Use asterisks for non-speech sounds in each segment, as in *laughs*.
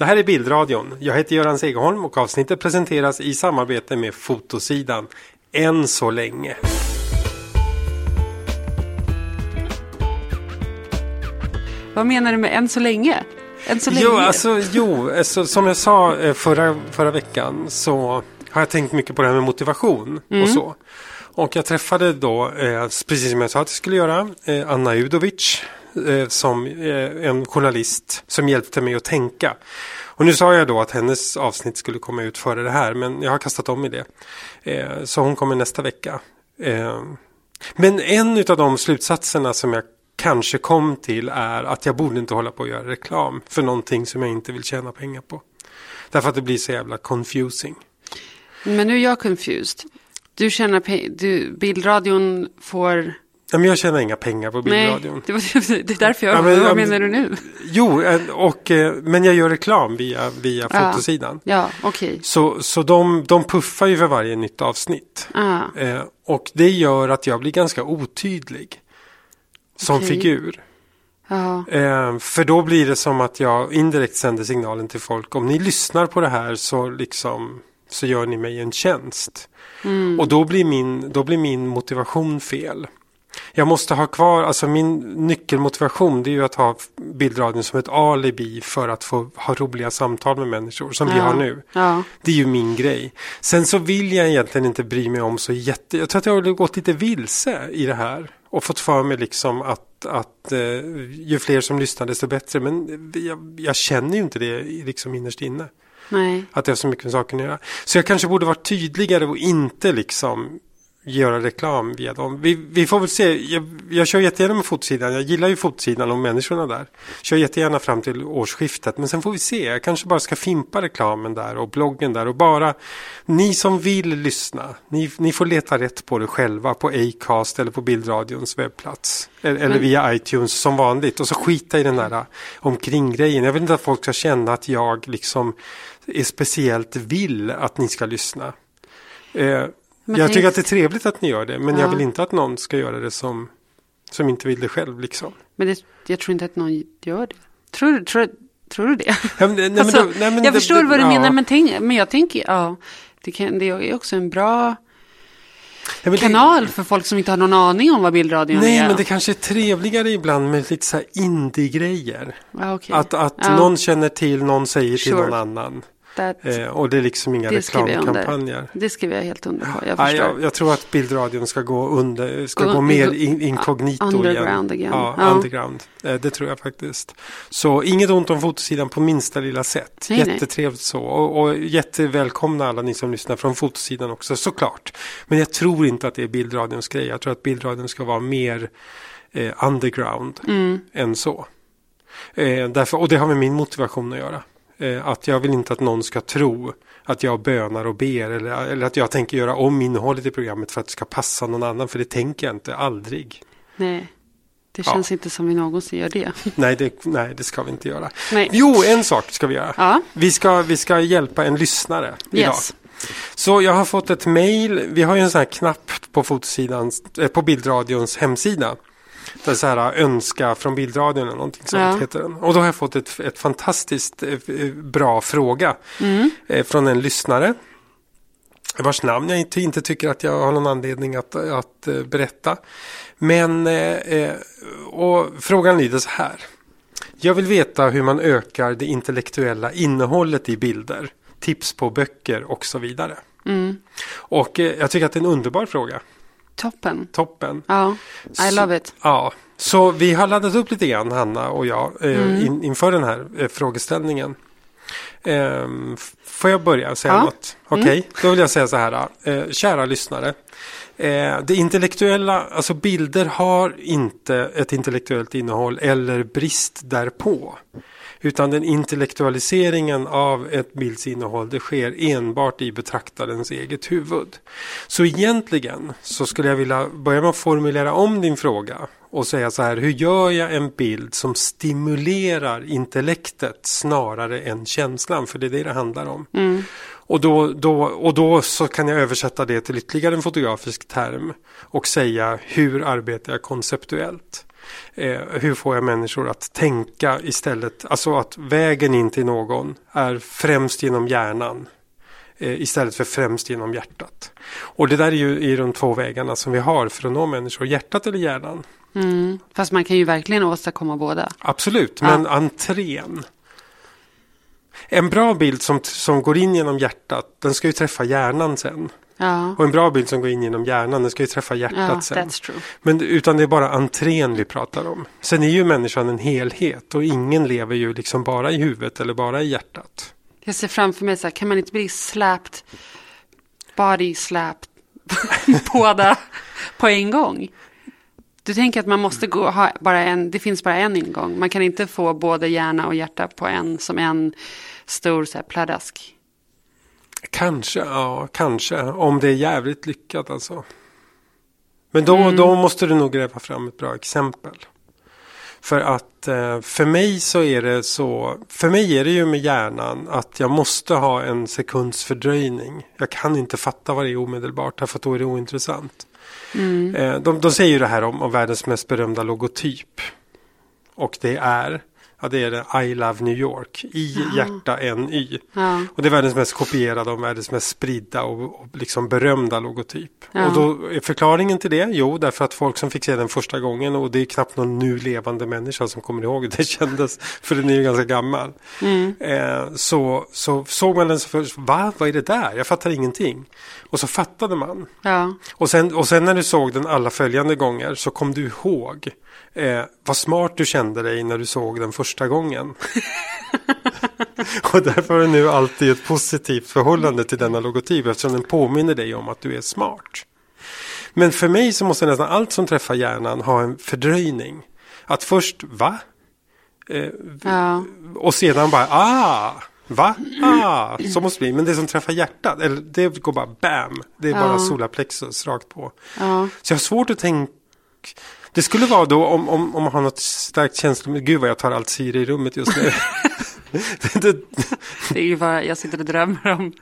Det här är Bildradion. Jag heter Göran Segerholm och avsnittet presenteras i samarbete med Fotosidan. Än så länge. Vad menar du med än så länge? Än så länge? Jo, alltså, jo alltså, som jag sa eh, förra, förra veckan så har jag tänkt mycket på det här med motivation och så. Och jag träffade då, eh, precis som jag sa att jag skulle göra, eh, Anna Udovic eh, som eh, en journalist som hjälpte mig att tänka. Och nu sa jag då att hennes avsnitt skulle komma ut före det här, men jag har kastat om i det. Eh, så hon kommer nästa vecka. Eh, men en av de slutsatserna som jag kanske kom till är att jag borde inte hålla på att göra reklam för någonting som jag inte vill tjäna pengar på. Därför att det blir så jävla confusing. Men nu är jag confused. Du tjänar pengar, bildradion får... Ja, men jag tjänar inga pengar på bilradion. Nej, det, var, *laughs* det är därför jag... Ja, men- vad menar men- du nu? Jo, eh, och, eh, men jag gör reklam via, via Ja. fotosidan. Ja, okej. Så, så de, de puffar ju för varje nytt avsnitt. Ah, Eh, och det gör att jag blir ganska otydlig. Som Okej. figur. ja, Eh, för då blir det som att jag indirekt sänder signalen till folk. Om ni lyssnar på det här så liksom så gör ni mig en tjänst. Mm. Och då blir, min, då blir min motivation fel. Jag måste ha kvar, alltså min nyckelmotivation det är ju att ha bildradion som ett alibi för att få ha roliga samtal med människor som vi Ja. har nu. ja. Det är ju min grej. Sen så vill jag egentligen inte bry mig om så jätte... Jag tror att jag har gått lite vilse i det här. Och fått för mig liksom att, att eh, ju fler som lyssnar desto bättre. Men jag, jag känner ju inte det liksom innerst inne. Nej. Att det har så mycket med saken att göra. Så jag kanske borde varit tydligare och inte liksom göra reklam via dem. Vi, vi får väl se. Jag, jag kör jättegärna med fotsidan. Jag gillar ju fotsidan och människorna där. Kör jättegärna fram till årsskiftet. Men sen får vi se. Jag kanske bara ska fimpa reklamen där och bloggen där. Och bara ni som vill lyssna. Ni, ni får leta rätt på det själva på Acast eller på Bildradions webbplats. Eller, eller via iTunes som vanligt. Och så skita i den där omkringgrejen. Jag vill inte att folk ska känna att jag liksom är speciellt vill att ni ska lyssna. Eh, Men jag tycker att det är trevligt att ni gör det. Men jag Ja. vill inte att någon ska göra det som, som inte vill det själv. Liksom. Men det, jag tror inte att någon gör det. Tror, du- tror, tror du det? Ja, men, nej, men Alltså, då- nej, men jag det- förstår det- vad du ja. menar, men, tänk, men jag tänker, ja, det, kan, det är också en bra kanal för folk som inte har någon aning om vad bildradion Nej, är. men det kanske är trevligare ibland med lite så här indie-grejer. ja, okej. Att, att Ja. någon känner till, någon säger till Sure. någon annan. That, Eh, och det är liksom inga det reklamkampanjer. Det skriver jag helt under på. Jag Nej, förstår. jag, jag tror att bildradion ska gå under, ska Gå- gå mer in, inkognito underground igen. igen. Ja, Ja. underground. Eh, det tror jag faktiskt. Så inget ont om fotosidan på minsta lilla sätt. Nej, nej. Jättetrevligt så. Och, och jättevälkomna alla ni som lyssnar från fotosidan också, såklart. Men jag tror inte att det är bildradions grej. Jag tror att bildradion ska vara mer eh, underground Mm. än så. Eh, därför, och det har med min motivation att göra. Eh, att jag vill inte att någon ska tro att jag bönar och ber eller, eller att jag tänker göra om innehållet i programmet för att det ska passa någon annan. För det tänker jag inte, aldrig. Nej. Det Ja. känns inte som vi någonsin gör det. *laughs* Nej det, nej, det ska vi inte göra. Nej. Jo, en sak ska vi göra. Ja. Vi, ska, vi ska hjälpa en lyssnare idag. Yes. Så jag har fått ett mail. Vi har ju en sån här knapp på fotosidan, eh, på bildradions hemsida. Det så här önska från bildradion eller någonting sånt Ja. heter den. Och då har jag fått ett, ett fantastiskt eh, f- bra fråga eh, från en lyssnare. Vars namn jag inte, inte tycker att jag har någon anledning att, att eh, berätta. Men eh, eh, och frågan lyder så här. Jag vill veta hur man ökar det intellektuella innehållet i bilder, tips på böcker och så vidare. Och eh, jag tycker att det är en underbar fråga. Toppen. Toppen. Ja, I love it. Ja, så vi har laddat upp lite grann, Hanna och jag, eh, in, inför den här eh, frågeställningen. Ehm, får jag börja säga Ja. något? Okej, då vill jag säga så här. Eh, kära lyssnare. Eh, det intellektuella, alltså bilder har inte ett intellektuellt innehåll eller brist därpå. Utan den intellektualiseringen av ett bildsinnehåll det sker enbart i betraktarens eget huvud. Så egentligen så skulle jag vilja börja med att formulera om din fråga och säga så här, hur gör jag en bild som stimulerar intellektet snarare än känslan? För det är det det handlar om. Och, då, då, och då så kan jag översätta det till ytterligare en fotografisk term och säga hur arbetar jag konceptuellt? Eh, hur får jag människor att tänka istället, alltså att vägen in till någon är främst genom hjärnan eh, istället för främst genom hjärtat. Och det där är ju i de två vägarna som vi har för att nå människor, hjärtat eller hjärnan. Mm. Fast man kan ju verkligen åstadkomma båda. Absolut, men entrén. En bra bild som, som går in genom hjärtat, den ska ju träffa hjärnan sen. Ja, Och en bra bild som går in genom hjärnan, den ska ju träffa hjärtat ja sen. Men utan det är bara entrén vi pratar om. Sen är ju människan en helhet och ingen lever ju liksom bara i huvudet eller bara i hjärtat. Jag ser framför mig så här, kan man inte bli slapped, body slapped, *laughs* båda på en gång? Du tänker att man måste gå, ha bara en, det finns bara en ingång. Man kan inte få både hjärna och hjärta på en, som en stor så här, pladask. Kanske, ja, kanske. Om det är jävligt lyckat alltså. Men då, då måste du nog gräva fram ett bra exempel. För att eh, för mig så är det så, för mig är det ju med hjärnan att jag måste ha en sekunds fördröjning. Jag kan inte fatta vad det är omedelbart, därför att då är det ointressant. Eh, de, de säger ju det här om, om världens mest berömda logotyp. Och det är, ja det är det I Love New York, I hjärta N Y. Ja. Och det är världens mest kopierade och världens mest spridda och, och liksom berömda logotyp. Ja. Och då är förklaringen till det, jo därför att folk som fick se den första gången och det är knappt någon nu levande människa som kommer ihåg hur det kändes, för den är ju ganska gammal. Eh, så, så såg man den så först, va, vad är det där? Jag fattar ingenting. Och så fattade man. Ja, Och sen, och sen när du såg den alla följande gånger så kom du ihåg eh, vad smart du kände dig när du såg den första gången. och därför har du nu alltid ett positivt förhållande till denna logotyp eftersom den påminner dig om att du är smart. Men för mig så måste nästan allt som träffar hjärnan ha en fördröjning. Att först, va? Eh, ja, och sedan bara, ah, va? Ah, så måste det bli. Men det som träffar hjärtat, eller det går bara bam. Det är bara Ja. solarplexus rakt på. ja. Så jag har svårt att tänka. Det skulle vara då om, om, om man har något starkt känslo. Gud vad jag tar allt syre i rummet just nu. det, *laughs* det, Det är ju bara, jag sitter och drömmer om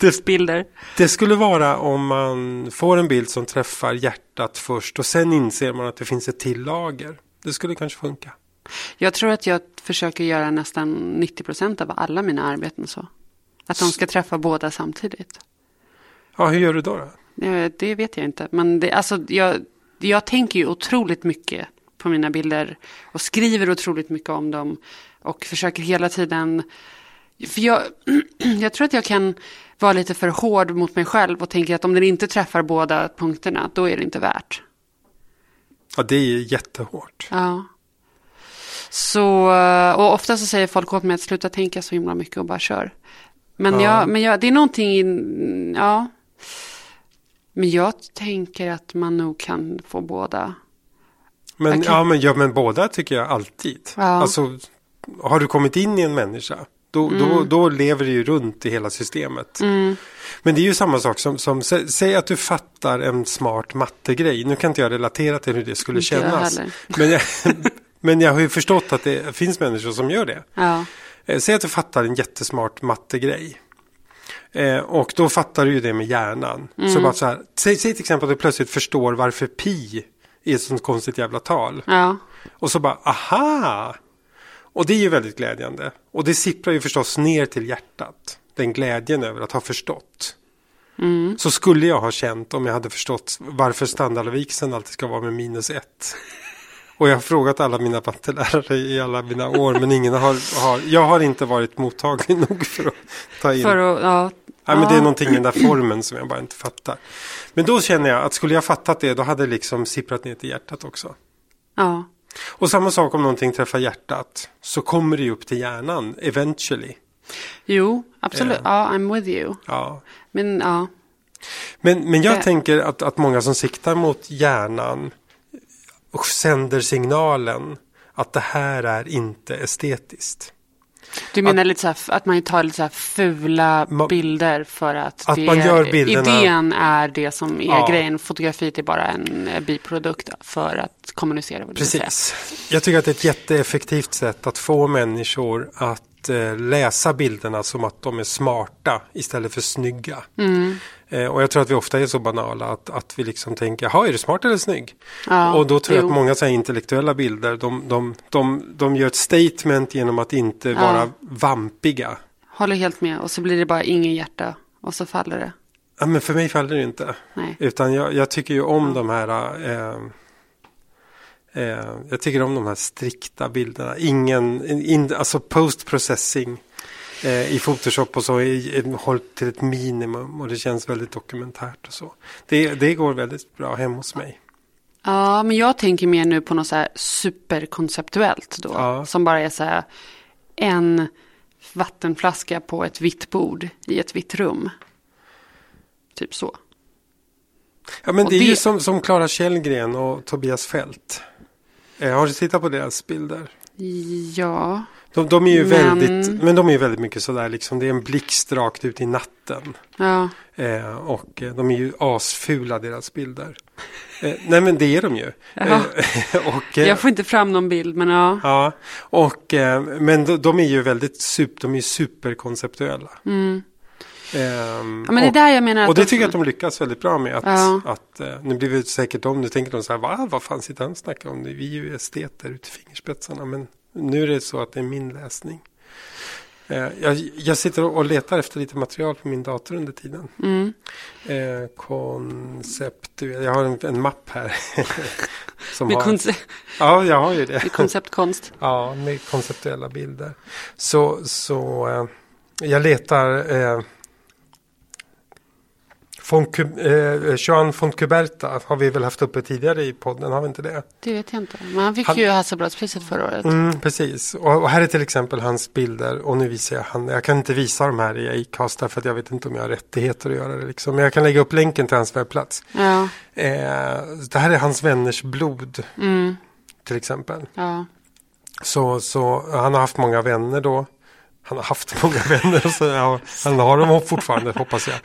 det, bilder. det skulle vara om man får en bild som träffar hjärtat först och sen inser man att det finns ett till lager. Det skulle kanske funka. Jag tror att jag försöker göra nästan 90 procent av alla mina arbeten så. Att de ska träffa båda samtidigt. Ja, hur gör du då? då? Eh, Det vet jag inte. Men det, alltså, jag, jag tänker ju otroligt mycket på mina bilder. Och skriver otroligt mycket om dem. Och försöker hela tiden. För jag, *clears throat* jag tror att jag kan vara lite för hård mot mig själv. Och tänker att om den inte träffar båda punkterna. Då är det inte värt. Ja, det är jättehårt. Ja. Så, och ofta så säger folk åt mig att sluta tänka så himla mycket och bara kör. Men, Ja. jag, men jag, det är någonting, ja. Men jag tänker att man nog kan få båda. Men, Okej. ja, men, ja, men båda tycker jag alltid. Ja. Alltså, har du kommit in i en människa Då, då, då lever det ju runt i hela systemet. Men det är ju samma sak som, som sä, säg att du fattar en smart mattegrej. Nu kan inte jag relatera till hur det skulle Inte jag kännas. heller. Men jag, *laughs* men jag har ju förstått att det finns människor som gör det. Ja. Eh, Säg att du fattar en jättesmart mattegrej. Eh, och då fattar du ju det med hjärnan. Så bara så här, säg, säg till exempel att du plötsligt förstår varför pi är ett sånt konstigt jävla tal. Ja. Och så bara, aha! Och det är ju väldigt glädjande. Och det sipprar ju förstås ner till hjärtat. Den glädjen över att ha förstått. Så skulle jag ha känt om jag hade förstått varför standardvikseln alltid ska vara med minus ett. Och jag har frågat alla mina mattelärare i alla mina år men ingen har, har jag har inte varit mottaglig *laughs* nog för att ta in. För att, ja. Nej, men det är Ja. någonting i den där formen som jag bara inte fattar. Men då känner jag att skulle jag fattat det då hade det liksom sipprat ner till hjärtat också. Ja. Och samma sak om någonting träffar hjärtat så kommer det ju upp till hjärnan eventually. Jo, absolut. Ja, I'm with you. Ja. Men ja. Men, men jag Det- tänker att, att många som siktar mot hjärnan och sänder signalen att det här är inte estetiskt. Du menar lite så här, att man tar lite så fula Ma- bilder för att, Att det, man gör bilderna- idén är det som är Ja. grejen. Fotografiet är bara en eh, biprodukt för att kommunicera. Precis. Jag tycker att det är ett jätteeffektivt sätt att få människor att eh, läsa bilderna som att de är smarta istället för snygga. Mm. Eh, och jag tror att vi ofta är så banala att, att vi liksom tänker, jaha är du smart eller snygg? Ja, och då tror jag jo. att många så intellektuella bilder, de, de, de, de gör ett statement genom att inte vara vampiga. Håller helt med. Och så blir det bara ingen hjärta. Och så faller det. Ja, men för mig faller det inte. Nej. Utan jag, jag tycker ju om de här eh, eh, Jag tycker om de här strikta bilderna. Ingen, in, alltså post-processing eh, i Photoshop och så är hållit till ett minimum och det känns väldigt dokumentärt och så. Det, det går väldigt bra hem hos mig. Ja, men jag tänker mer nu på något så här superkonceptuellt då. Ja. Som bara är så här en vattenflaska på ett vitt bord i ett vitt rum. Typ så. Ja men Och det är ju som, som Clara Källgren och Tobias Fält. Eh, har du tittat på deras bilder? Ja, De, de är ju Men- väldigt, men de är väldigt mycket sådär liksom, det är en blixt rakt ut i natten. ja, Eh, och eh, de är ju asfula deras bilder. Eh, nej men det är de ju. Eh, *laughs* och, eh, jag får inte fram någon bild men ja. ja, och, eh, men de, de är ju väldigt super, de är superkonceptuella. Mm. Ehm, ja men det och, där jag menar och det de- tycker jag att de lyckas väldigt bra med. Att, Ja. att, eh, nu blir det säkert de, nu tänker de så här, Va, vad fan sitter han och snackar om? Vi är ju esteter ut i fingerspetsarna. Men nu är det så att det är min läsning. Eh, jag, jag sitter och letar efter lite material på min dator under tiden. Mm. Eh, koncept, jag har en, en mapp här. *laughs* som Med, har, ja, jag har ju det. med konceptkonst. *laughs* Ja, med konceptuella bilder. Så, så eh, jag letar eh, von eh, Joan von Cuberta har vi väl haft uppe tidigare i podden, har vi inte det? Det vet jag inte. Men han fick Han- ju Hasselbladspriset förra året. Mm, precis, och, och här är till exempel hans bilder och nu visar jag han. Jag kan inte visa de här i Acast för att jag vet inte om jag har rättigheter att göra det. Liksom. Men jag kan lägga upp länken till hans webbplats. Ja, Eh, det här är hans vänners blod mm, till exempel. ja. Så, så han har haft många vänner då. Han har haft många vänner. Så, ja, han har dem fortfarande hoppas jag.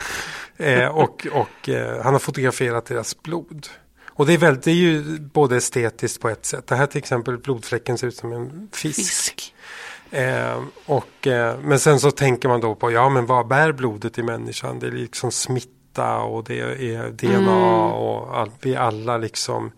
Eh, och och eh, han har fotograferat deras blod. Och det är, väldigt, det är ju både estetiskt på ett sätt. Det här till exempel blodfläcken ser ut som en fisk. Fisk. Eh, och, eh, men sen så tänker man då på, ja men vad bär blodet i människan? Det är liksom smitta och det är DNA och all, vi alla liksom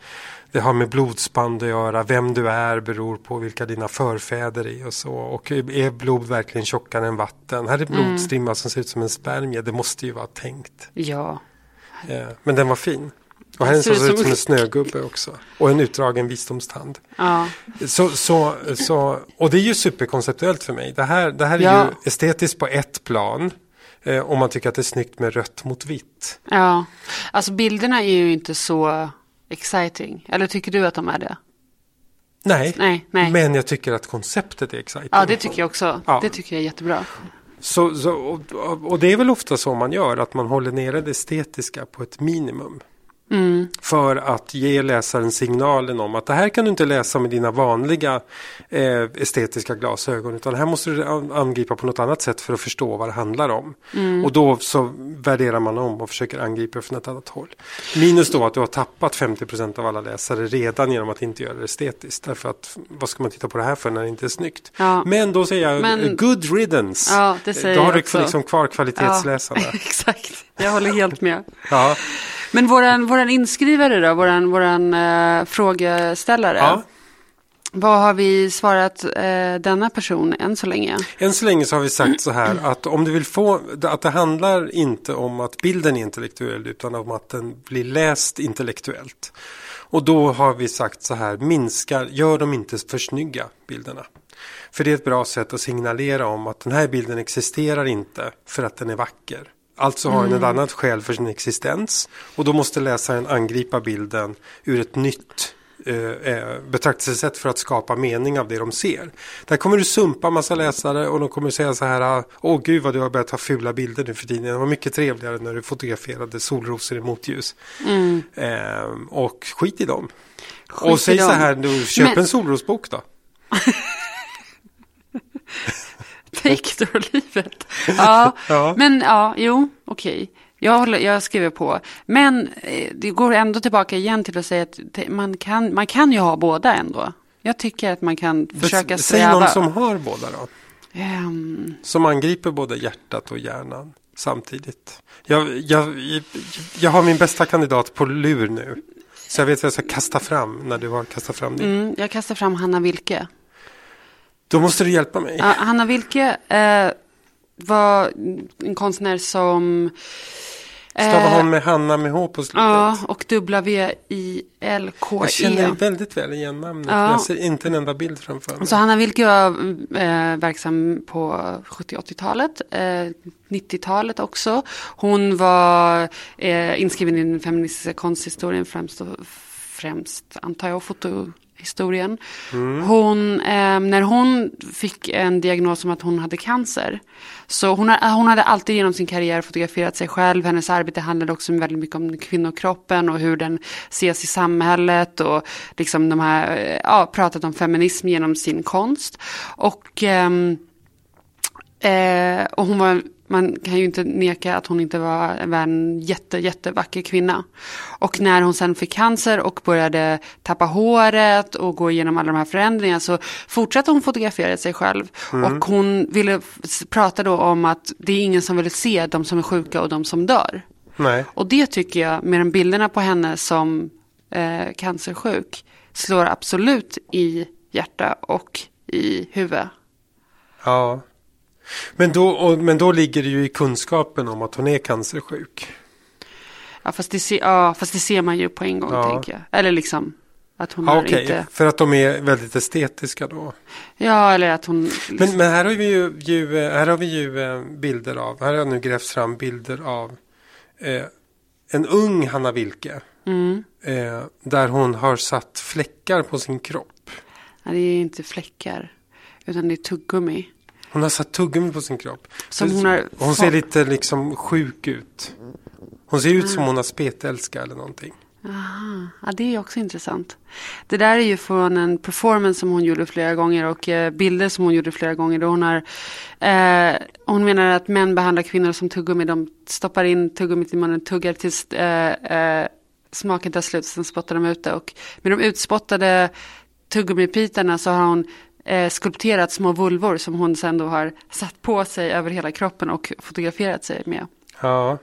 det har med blodsband att göra, vem du är beror på vilka dina förfäder är och så. Och är blod verkligen tjockare än vatten? Här är blodstrimma som ser ut som en spermie, det måste ju vara tänkt. Ja. Eh, men den var fin. Och här är en Ser som ut ser ut som- som en snögubbe också. Och en utdragen visdomstand. Ja. Så, så, så, och det är ju superkonceptuellt för mig. Det här, det här är Ja. ju estetiskt på ett plan. Eh, om man tycker att det är snyggt med rött mot vitt. ja. Alltså bilderna är ju inte så exciting. Eller tycker du att de är det? Nej, Nej, nej. men jag tycker att konceptet är exciting. Ja, det tycker jag också. Ja. Det tycker jag är jättebra. Så, så, och, och det är väl ofta så man gör, att man håller nere det estetiska på ett minimum. För att ge läsaren signalen om att det här kan du inte läsa med dina vanliga eh, estetiska glasögon. Utan här måste du an- angripa på något annat sätt för att förstå vad det handlar om. Och då så värderar man om och försöker angripa från ett annat håll. Minus då att du har tappat 50% av alla läsare redan genom att inte göra det estetiskt. Därför att vad ska man titta på det här för när det inte är snyggt? Ja. Men då säger jag Men- good riddance. Ja, då har du också. liksom kvar kvalitetsläsarna. Ja, *laughs* exakt. Jag håller helt med. Ja. Men våran, våran inskrivare då, våran, våran eh, frågeställare. Ja. Vad har vi svarat eh, denna person än så länge? Än så länge så har vi sagt så här att om du vill få att det handlar inte om att bilden är intellektuell utan om att den blir läst intellektuellt. Och då har vi sagt så här, minska, gör dem inte för snygga bilderna. För det är ett bra sätt att signalera om att den här bilden existerar inte för att den är vacker. Alltså har den ett annat skäl för sin existens och då måste läsaren angripa bilden ur ett nytt eh, eh, betraktelsesätt för att skapa mening av det de ser. Där kommer du sumpa massa läsare och de kommer säga så här, ah, åh gud vad du har börjat ta fula bilder nu för tiden. Det var mycket trevligare när du fotograferade solrosor i motljus. Eh, och skit i dem. Skit och säg så dem. här, du, köp Men- en solrosbok då. *laughs* *laughs* Take då livet. Ja, Ja. men ja, jo, okej. Jag, håller, jag skriver på. Men eh, det går ändå tillbaka igen till att säga att man, kan, man kan ju ha båda ändå. Jag tycker att man kan försöka Säg sträva. någon som har båda då. Ehm, Som angriper både hjärtat och hjärnan samtidigt. Jag, jag, jag, jag har min bästa kandidat på lur nu. Så jag vet vad jag ska kasta fram när du har kastat fram din. mm, jag kastar fram Hanna Wilke. Då måste du hjälpa mig. Ja, Hanna Wilke eh, var en konstnär som... Stavar hon med Hanna med H på slutet? Ja, och W-I-L-K-E. Jag känner väldigt väl igen namnet. Ja. Jag ser inte en enda bild framför mig. Så Hanna Wilke var eh, verksam på 70-80-talet, eh, 90-talet också. Hon var eh, inskriven i den feministiska konsthistorien främst, främst antar jag, fotohistorien. Hon, eh, när hon fick en diagnos om att hon hade cancer, så hon, har, hon hade alltid genom sin karriär fotograferat sig själv. Hennes arbete handlade också väldigt mycket om kvinnokroppen och hur den ses i samhället och liksom de här, eh, ja, pratat om feminism genom sin konst. Och, ehm, eh, och hon var, man kan ju inte neka att hon inte var, en jätte, jättevacker kvinna. Och när hon sen fick cancer och började tappa håret och gå igenom alla de här förändringarna så fortsatte hon fotografera sig själv. Och hon ville prata då om att det är ingen som vill se de som är sjuka och de som dör. Nej. Och det tycker jag, med de bilderna på henne som eh, cancersjuk, slår absolut i hjärta och i huvud. Ja. Men då, och, men då ligger det ju i kunskapen om att hon är cancersjuk. Ja fast, det ser, ja, fast det ser man ju på en gång, Ja. tänker jag. Eller liksom att hon Ja, Okej, inte... för att de är väldigt estetiska då. Ja, eller att hon... Men, men här har vi ju, ju, här har vi ju eh, bilder av, här har jag nu grävt fram bilder av eh, en ung Hanna Wilke. Mm. Eh, där hon har satt fläckar på sin kropp. Nej, det är inte fläckar, utan det är tuggummi. Hon har satt tuggummi på sin kropp. Som hon har hon ser lite liksom sjuk ut. Hon ser ut som hon har spetälska eller någonting. Aha, ja, det är också intressant. Det där är ju från en performance som hon gjorde flera gånger och eh, bilder som hon gjorde flera gånger. Då hon, har, eh, hon menar att män behandlar kvinnor som tuggummi. De stoppar in tuggummit i munnen, tuggar tills eh, eh, smaken tar slut, sen spottar de ut det. Och med de utspottade tuggummibitarna så har hon eh, skulpterat små vulvor som hon sen då har satt på sig över hela kroppen och fotograferat sig med. Ja,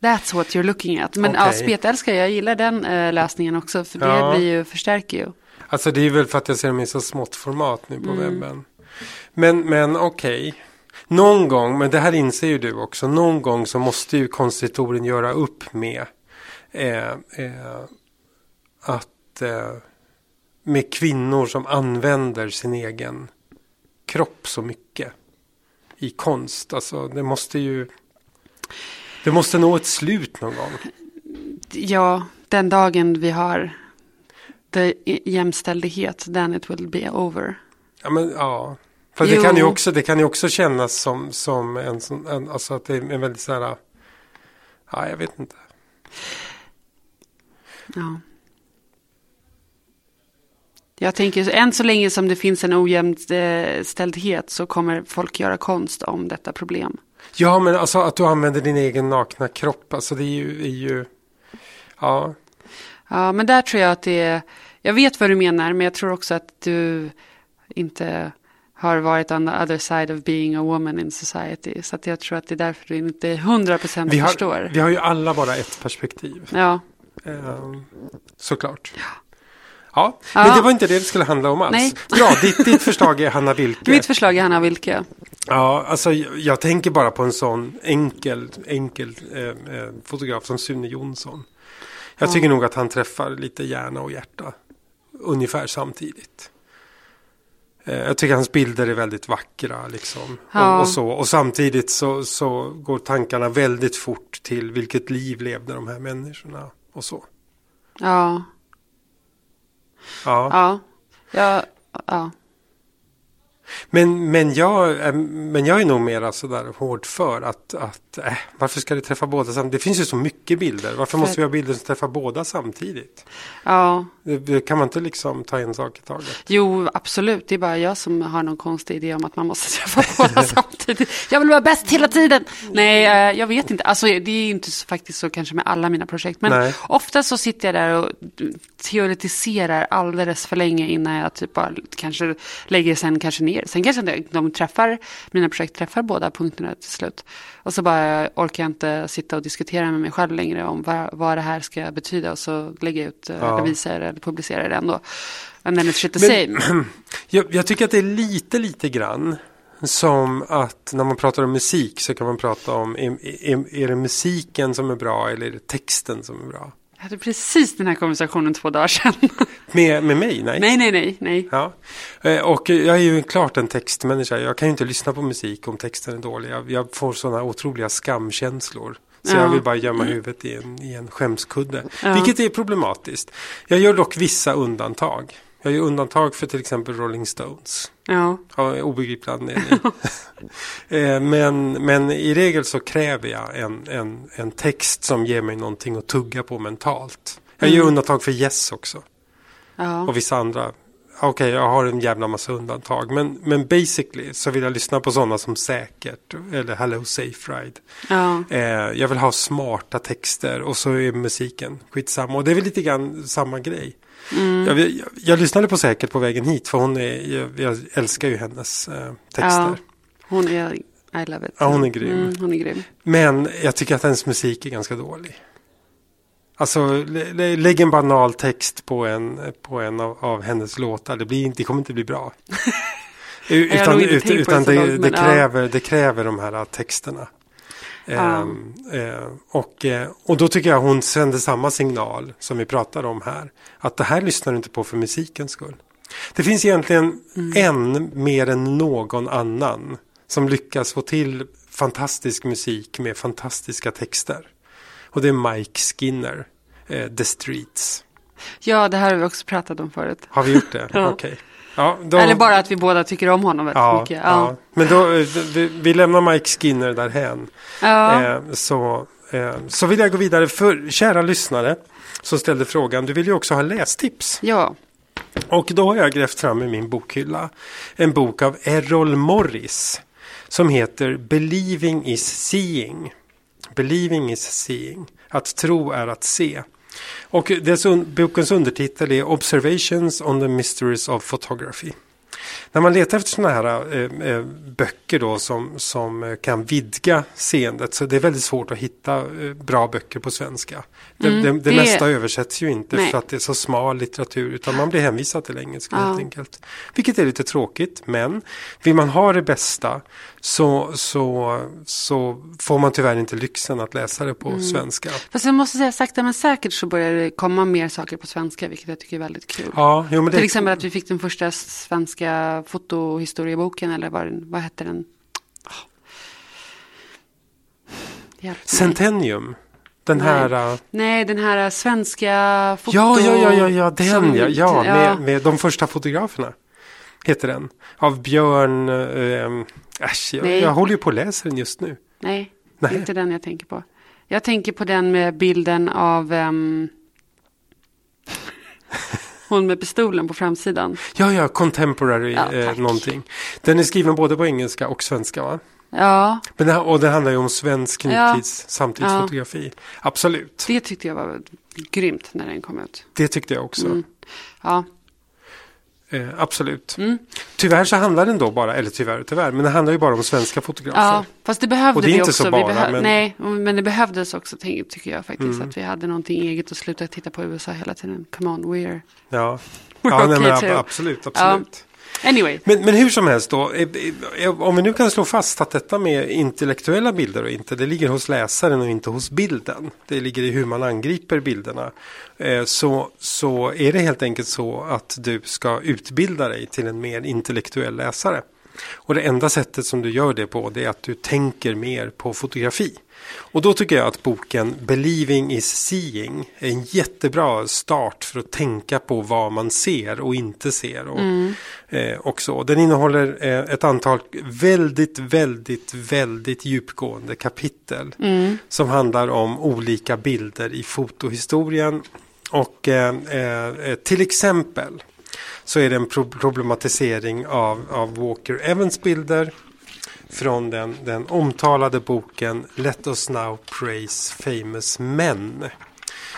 That's what you're looking at. Men ja, Okej. spetälska, jag gillar den eh, läsningen också. För det Ja. blir ju, förstärker ju. alltså det är väl för att jag ser dem i så smått format nu Mm. på webben. Men, men okej. Någon gång, men det här inser ju du också, någon gång så måste ju konsthistorien göra upp med eh, eh, att eh, med kvinnor som använder sin egen kropp så mycket i konst. Alltså det måste ju det måste nå ett slut någon gång. Ja, den dagen vi har the jämställdhet, then it will be over. Ja, men ja. För det kan, ju också, det kan ju också kännas som, som en sån, en, alltså att det är en väldigt så här, ja jag vet inte. Ja. Jag tänker, än så länge som det finns en ojämställdhet så kommer folk göra konst om detta problem. Ja, men alltså att du använder din egen nakna kropp, alltså det är ju, är ju ja. Ja, men där tror jag att det är, jag vet vad du menar, men jag tror också att du inte har varit on the other side of being a woman in society. Så att jag tror att det är därför du inte hundra procent förstår. Vi har ju alla bara ett perspektiv. Ja. Ehm, såklart. Ja. Ja, ja, men det var inte det det skulle handla om alls. Nej. Ja, ditt, ditt förslag är Hanna Wilke. Mitt förslag är Hanna Wilke. Ja, alltså jag, jag tänker bara på en sån enkel, enkel eh, eh, fotograf som Sune Jonsson. Jag Ja. tycker nog att han träffar lite hjärna och hjärta ungefär samtidigt. Eh, jag tycker hans bilder är väldigt vackra liksom. Ja. Och, och, så. och samtidigt så, så går tankarna väldigt fort till vilket liv levde de här människorna och så. Ja. Ja. Ja. Ja. ja. Men, men, jag, är- men jag är nog mer sådär hård för att, att äh, varför ska det träffa båda samtidigt? Det finns ju så mycket bilder. Varför måste vi ha bilder som träffar båda samtidigt? ja. Kan man inte liksom ta en sak i taget? Jo, absolut. Det är bara jag som har någon konstig idé om att man måste *laughs* träffa båda samtidigt. Jag vill vara bäst hela tiden. Nej, eh, jag vet inte. Alltså, det är inte så, faktiskt så kanske med alla mina projekt. Men Nej. ofta så sitter jag där och teoretiserar alldeles för länge innan jag typ bara kanske lägger sen kanske ner. Sen kanske de- de träffar, mina projekt träffar båda punkterna till slut. Och så bara orkar jag inte sitta och diskutera med mig själv längre om vad, vad det här ska betyda. Och så lägger jag ut, eh, Ja. eller visar eller publicerar det ändå. And then it's shit the same. *clears throat* Jag, jag tycker att det är lite, lite grann som att när man pratar om musik så kan man prata om är, är, är det musiken som är bra eller är det texten som är bra? Jag hade precis den här konversationen två dagar sedan. *laughs* Med, med mig? Nej. nej, nej, nej, nej. Ja, Eh, och jag är ju klart en textmänniska. Jag kan ju inte lyssna på musik om texten är dålig. Jag, jag får sådana otroliga skamkänslor. Så Ja. jag vill bara gömma huvudet i en, i en skämskudde. Ja. Vilket är problematiskt. Jag gör dock vissa undantag. Jag gör undantag för till exempel Rolling Stones. Ja, Av obegriplig anledning. *laughs* Eh, men, men i regel så kräver jag en, en, en text som ger mig någonting att tugga på mentalt. Jag Mm. gör undantag för Yes också ja. och vissa andra. Okej, jag har en jävla massa undantag. Men, men basically så vill jag lyssna på sådana som Säkert eller Hello Safe Ride. ja. Eh, jag vill ha smarta texter och så är musiken skitsamma. Och det är väl lite grann samma grej. Mm. Jag, jag, jag lyssnade på Säkert på vägen hit för hon är, jag, jag älskar ju hennes eh, texter. Ja. Hon är, I love it. Ja, hon är grym. Mm, hon är grym. Men jag tycker att hennes musik är ganska dålig. Alltså lä- lä- lägg en banal text på en, på en av, av hennes låtar. Det, blir, det kommer inte bli bra. *laughs* utan ut, utan det långt, det, men ja. kräver, det kräver de här texterna. Ja. Ehm, eh, och, eh, och då tycker jag hon sänder samma signal som vi pratar om här. Att det här lyssnar du inte på för musikens skull. Det finns egentligen Mm. en mer än någon annan som lyckas få till fantastisk musik med fantastiska texter. Och det är Mike Skinner, eh, The Streets. Ja, det här har vi också pratat om förut. Har vi gjort det? *laughs* Ja. Okej. Ja, då- Eller bara att vi båda tycker om honom väldigt ja, mycket. ja. Men då, eh, vi, vi lämnar Mike Skinner därhän. Ja. Eh, så, eh, så vill jag gå vidare. För kära lyssnare som ställde frågan, du vill ju också ha lästips. ja. Och då har jag grävt fram i min bokhylla en bok av Errol Morris som heter Believing is seeing. Believing is seeing. Att tro är att se. Och dess un- bokens undertitel är Observations on the Mysteries of Photography. När man letar efter sådana här eh, eh, böcker då som, som kan vidga seendet så det är väldigt svårt att hitta eh, bra böcker på svenska. Det, Mm, det, det, det- mesta översätts ju inte Nej. för att det är så smal litteratur utan man blir hänvisad till engelska Ja. helt enkelt. Vilket är lite tråkigt men vill man ha det bästa så, så, så får man tyvärr inte lyxen att läsa det på Mm. svenska. Fast jag måste säga sakta men säkert så börjar det komma mer saker på svenska, vilket jag tycker är väldigt kul. Ja, jo, men det, Till exempel att vi fick den första svenska fotohistorieboken, eller vad, vad hette den? Oh. Hjälp. Centennium. Den Nej. här... äh, Nej, den här svenska foto... Ja, ja, ja, ja, ja, den som- ja. ja. Med, med de första fotograferna. Heter den. Av Björn... Äh, äsch, jag, jag håller ju på att läsa den just nu. Nej, Nej. inte den jag tänker på. Jag tänker på den med bilden av... ehm, Hon med pistolen på framsidan. Ja, ja, contemporary Ja, eh, någonting. Den är skriven både på engelska och svenska va? Ja, Men det, och det handlar ju om svensk Ja. nutids samtidsfotografi. Absolut, det tyckte jag var grymt när den kom ut. det tyckte jag också. Mm. Ja, Eh, absolut. Mm. Tyvärr så handlar den då bara, eller tyvärr tyvärr, men det handlar ju bara om svenska fotografer. ja fast det behövde Och det är vi inte också. så bara, vi behö- men- Nej, men det behövdes också ty- tycker jag faktiskt. Mm. Att vi hade någonting eget och sluta titta på USA hela tiden. Come on, we're... Ja, We're ja nej, men okay ab- too. absolut, absolut. Anyway, Men, men hur som helst då, eh, eh, eh, om vi nu kan slå fast att detta med intellektuella bilder och inte, det ligger hos läsaren och inte hos bilden. Det ligger i hur man angriper bilderna. Så, så är det helt enkelt så att du ska utbilda dig till en mer intellektuell läsare. Och det enda sättet som du gör det på det är att du tänker mer på fotografi. Och då tycker jag att boken Believing is seeing är en jättebra start för att tänka på vad man ser och inte ser. Och, eh, och så. Den innehåller eh, ett antal väldigt, väldigt, väldigt djupgående kapitel. Som handlar om olika bilder i fotohistorien. Och eh, eh, till exempel så är det en problematisering av, av Walker Evans bilder från den, den omtalade boken Let us now praise famous men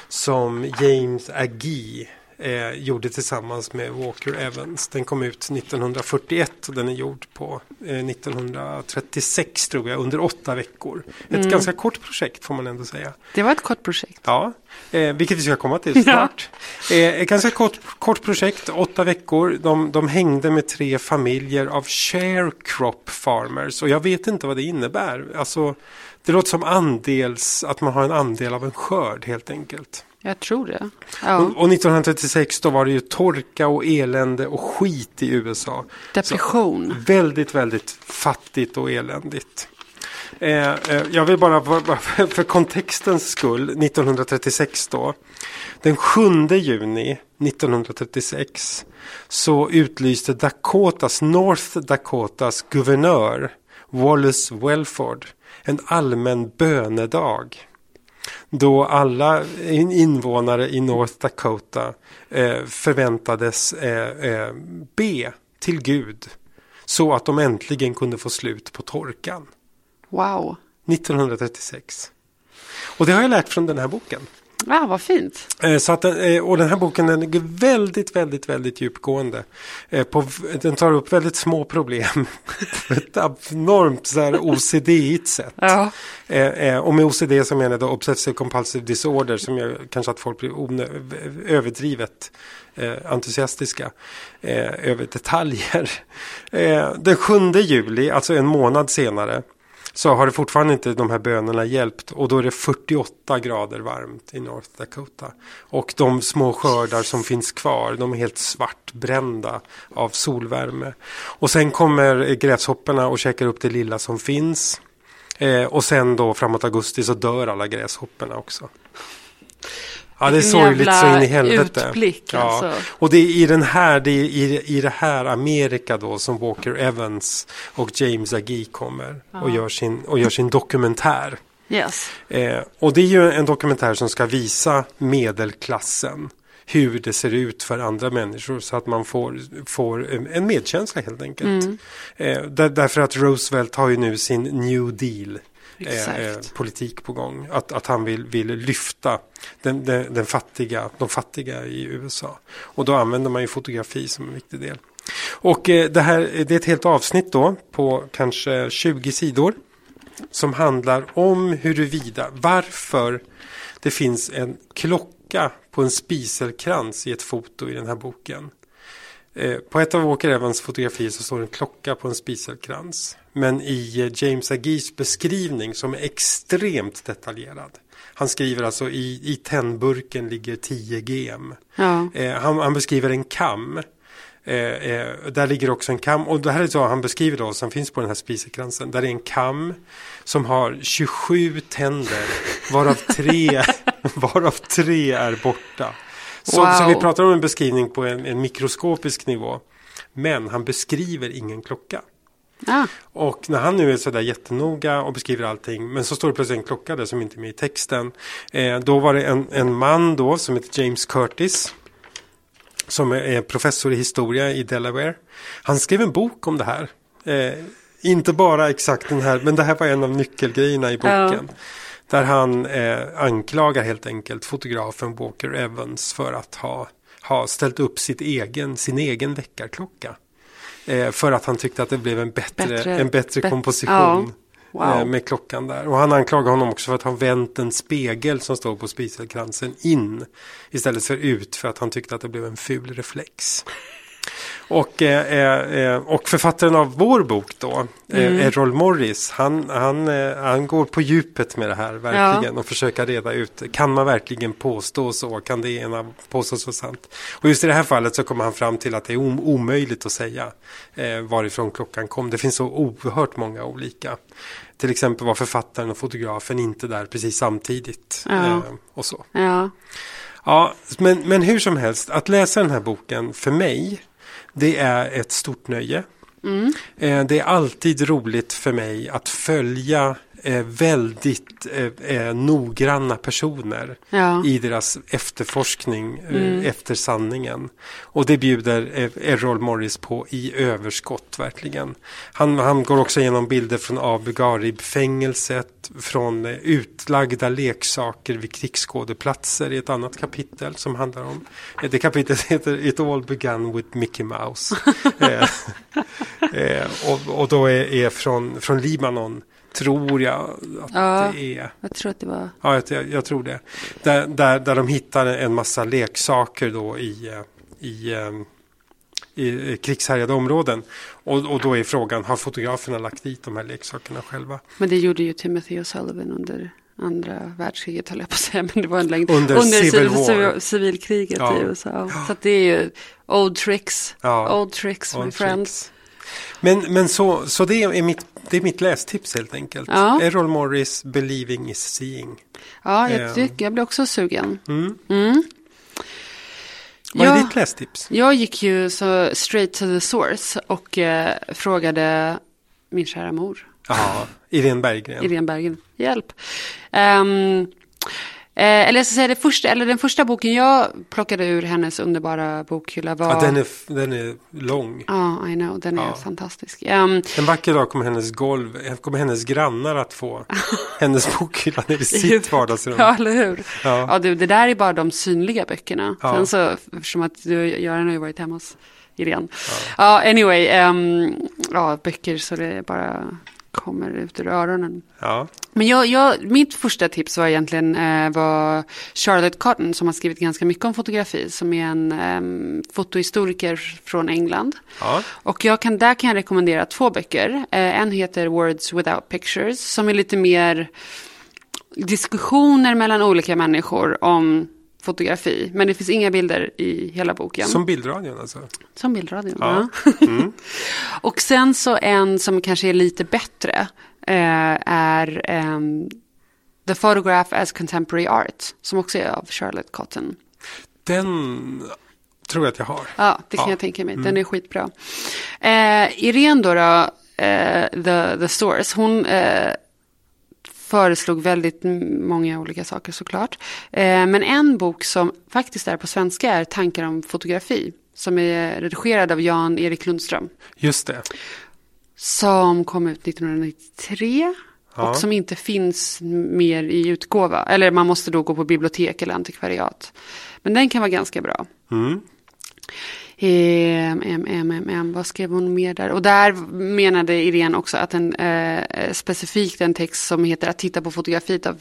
som James Agee eh, gjorde tillsammans med Walker Evans. Den kom ut 1941 och den är gjord på eh, 1936 tror jag under åtta veckor. Ett ganska kort projekt får man ändå säga. det var ett kort projekt. Ja, eh, vilket vi ska komma till snart. Eh, ett ganska kort, kort projekt, åtta veckor. De, de hängde med tre familjer av sharecrop farmers. Och jag vet inte vad det innebär. Alltså, det låter som andels, att man har en andel av en skörd helt enkelt. Jag tror det. Och, Ja. och 1936 då var det ju torka och elände och skit i USA. Depression. Väldigt, väldigt fattigt och eländigt. Eh, eh, jag vill bara, bara för, för kontextens skull, 1936 då. Den 7 juni 1936 så utlyste Dakotas, North Dakotas guvernör Wallace Welford en allmän bönedag. Då alla in- invånare i North Dakota eh, förväntades eh, eh, be till Gud så att de äntligen kunde få slut på torkan. Wow. 1936. Och det har jag lärt från den här boken. Ja, vad fint. Eh, Så att, eh, och den här boken den är väldigt, väldigt, väldigt djupgående. Eh, På, den tar upp väldigt små problem *laughs* ett abnormt så OCD-igt sätt. Ja. Och med OCD som menar då Obsessive Compulsive Disorder som gör kanske att folk blir överdrivet entusiastiska över detaljer. *laughs* Den 7 juli, alltså en månad senare, så har det fortfarande inte de här bönerna hjälpt och då är det 48 grader varmt i North Dakota. Och de små skördar som finns kvar, de är helt svartbrända av solvärme. Och sen kommer gräshopporna och käkar upp det lilla som finns. Eh, och sen då framåt augusti så dör alla gräshopporna också. Ja, det är sorgligt så in i helvete. utblick, ja. alltså. Och det är i den här, det är i, i det här Amerika då som Walker Evans och James Agee kommer och, gör sin, och gör sin dokumentär. Yes. Eh, och det är ju en dokumentär som ska visa medelklassen. Hur det ser ut för andra människor så att man får, får en, medkänsla helt enkelt. Eh, där, därför att Roosevelt har ju nu sin New Deal. Eh, eh, politik på gång. Att, att han vill, vill lyfta den, den, den fattiga, de fattiga i USA. Och då använder man ju fotografi som en viktig del. Och eh, det här det är ett helt avsnitt då på kanske 20 sidor. Som handlar om huruvida, varför det finns en klocka på en spiselkrans i ett foto i den här boken. Eh, På ett av Walker Evans fotografier så står en klocka på en spiselkrans. Men i eh, James Agees beskrivning som är extremt detaljerad. Han skriver alltså i, i tennburken ligger 10 gem. Ja. Eh, han, han beskriver en kam. Eh, eh, där ligger också en kam. Och det här är så han beskriver då som finns på den här spisekransen. Där är en kam som har 27 tänder. Varav tre, *laughs* varav tre är borta. Så, Wow. så vi pratar om en beskrivning på en, en mikroskopisk nivå. Men han beskriver ingen klocka. Ah, Och när han nu är sådär jättenoga och beskriver allting. Men så står det plötsligt en klocka där som inte är med i texten. Eh, då var det en, en man då som heter James Curtis. som är professor i historia i Delaware. Han skrev en bok om det här. Eh, inte bara exakt den här, men det här var en av nyckelgrejerna i boken. Ja. Där han eh, anklagar helt enkelt fotografen Walker Evans för att ha, ha ställt upp sitt egen, sin egen väckarklocka. Eh, för att han tyckte att det blev en bättre, bättre en bättre bet komposition. Ja. Wow. Eh, med klockan där. Och han anklagar honom också för att ha vänt en spegel som står på spiselkransen in. Istället för ut för att han tyckte att det blev en ful reflex. Och, eh, eh, och författaren av vår bok då, eh, mm. Errol Morris, han, han, eh, han går på djupet med det här verkligen ja. och försöker reda ut, kan man verkligen påstå så, kan det ena påstås vara sant? Och just i det här fallet så kommer han fram till att det är omöjligt att säga eh, varifrån klockan kom. Det finns så oerhört många olika. Till exempel var författaren och fotografen inte där precis samtidigt. Ja. Eh, och så. Ja. Ja, men, men hur som helst, att läsa den här boken för mig det är ett stort nöje. Mm. Eh, det är alltid roligt för mig att följa eh, väldigt eh, eh, noggranna personer ja. i deras efterforskning eh, mm. efter sanningen. Och det bjuder eh, Errol Morris på i överskott verkligen. Han, han går också igenom bilder från Abu Ghraib-fängelset, från eh, utlagda leksaker vid krigsskådeplatser i ett annat kapitel som handlar om. det kapitlet *laughs* heter It all began with Mickey Mouse. *laughs* och, och då är, är från, från Libanon Tror jag att ja, det är. Jag tror att det var. Ja, jag, jag tror det. Där, där, där de hittar en massa leksaker då i, eh, i, eh, i krigshärjade områden. Och, och då är frågan, har fotograferna lagt dit de här leksakerna själva? Men det gjorde ju Timothy O'Sullivan under andra världskriget höll jag på att säga. *laughs* Men det var en längd. Under, under civil war. civilkriget ja. i USA. Ja. Så det är ju old tricks. Old tricks old my tricks. friends. Men, men så, så det, är mitt, det är mitt lästips helt enkelt. Ja. Errol Morris, Believing is seeing. Ja, jag, eh. tycker, jag blir också sugen. Mm. Mm. Vad är ditt lästips? Jag gick ju så straight to the source och eh, frågade min kära mor. Ja, Irene Berggren. Irene Berggren, hjälp. Um, Eh, eller jag ska säga det första, eller den första boken jag plockade ur hennes underbara bokhylla var... Ja, den är, den är lång. Ja, I know, den är fantastisk. Um, en vacker dag kommer hennes golv, kommer hennes grannar att få *laughs* hennes bokhylla i sitt vardagsrum. Ja, eller hur? Ja, ja du, det där är bara de synliga böckerna. Ja. Sen så, eftersom att du, Göran har ju varit hemma hos Irene. Ja, ja anyway, um, ja, böcker så det är bara kommer ut ur öronen. Ja. Men jag, jag, mitt första tips var egentligen eh, var Charlotte Cotton som har skrivit ganska mycket om fotografi. Som är en eh, fotohistoriker från England. Ja. Och jag kan, där kan jag rekommendera två böcker. Eh, en heter Words without pictures som är lite mer diskussioner mellan olika människor om fotografi. Men det finns inga bilder i hela boken. Som bildradion alltså? Som bildradion, ja. ja. Mm. *laughs* och sen så en som kanske är lite bättre eh, är um, The Photograph as Contemporary Art. Som också är av Charlotte Cotton. Den tror jag att jag har. Ja, det kan ja. jag tänka mig. Den mm. är skitbra. Eh, Irene då, då eh, the, the Source, hon eh, föreslog väldigt många olika saker såklart. Eh, men en bok som faktiskt är på svenska är Tankar om fotografi. Som är redigerad av Jan-Erik Lundström. Just det. Som kom ut 1993. Ja. Och som inte finns mer i utgåva. Eller man måste då gå på bibliotek eller antikvariat. Men den kan vara ganska bra. Mm. M, M, M, M, vad skrev hon mer där? Och där menade Irene också att en eh, specifikt en text som heter Att titta på fotografiet av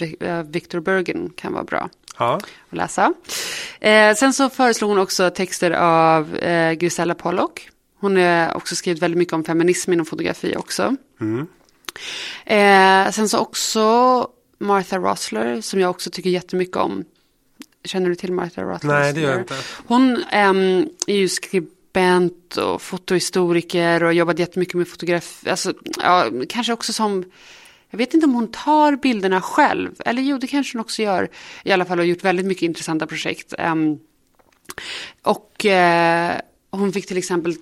Victor Bergen kan vara bra ja. att läsa. Eh, sen så föreslog hon också texter av eh, Grisella Pollock. Hon har också skrivit väldigt mycket om feminism inom fotografi också. Mm. Eh, sen så också Martha Rosler som jag också tycker jättemycket om. Känner du till Martha Rothfuss? Nej, det gör jag inte. Hon um, är ju skribent och fotohistoriker och har jobbat jättemycket med fotografi. Alltså, ja, kanske också som... Jag vet inte om hon tar bilderna själv. Eller jo, det kanske hon också gör. I alla fall har gjort väldigt mycket intressanta projekt. Um, och uh, hon fick till exempel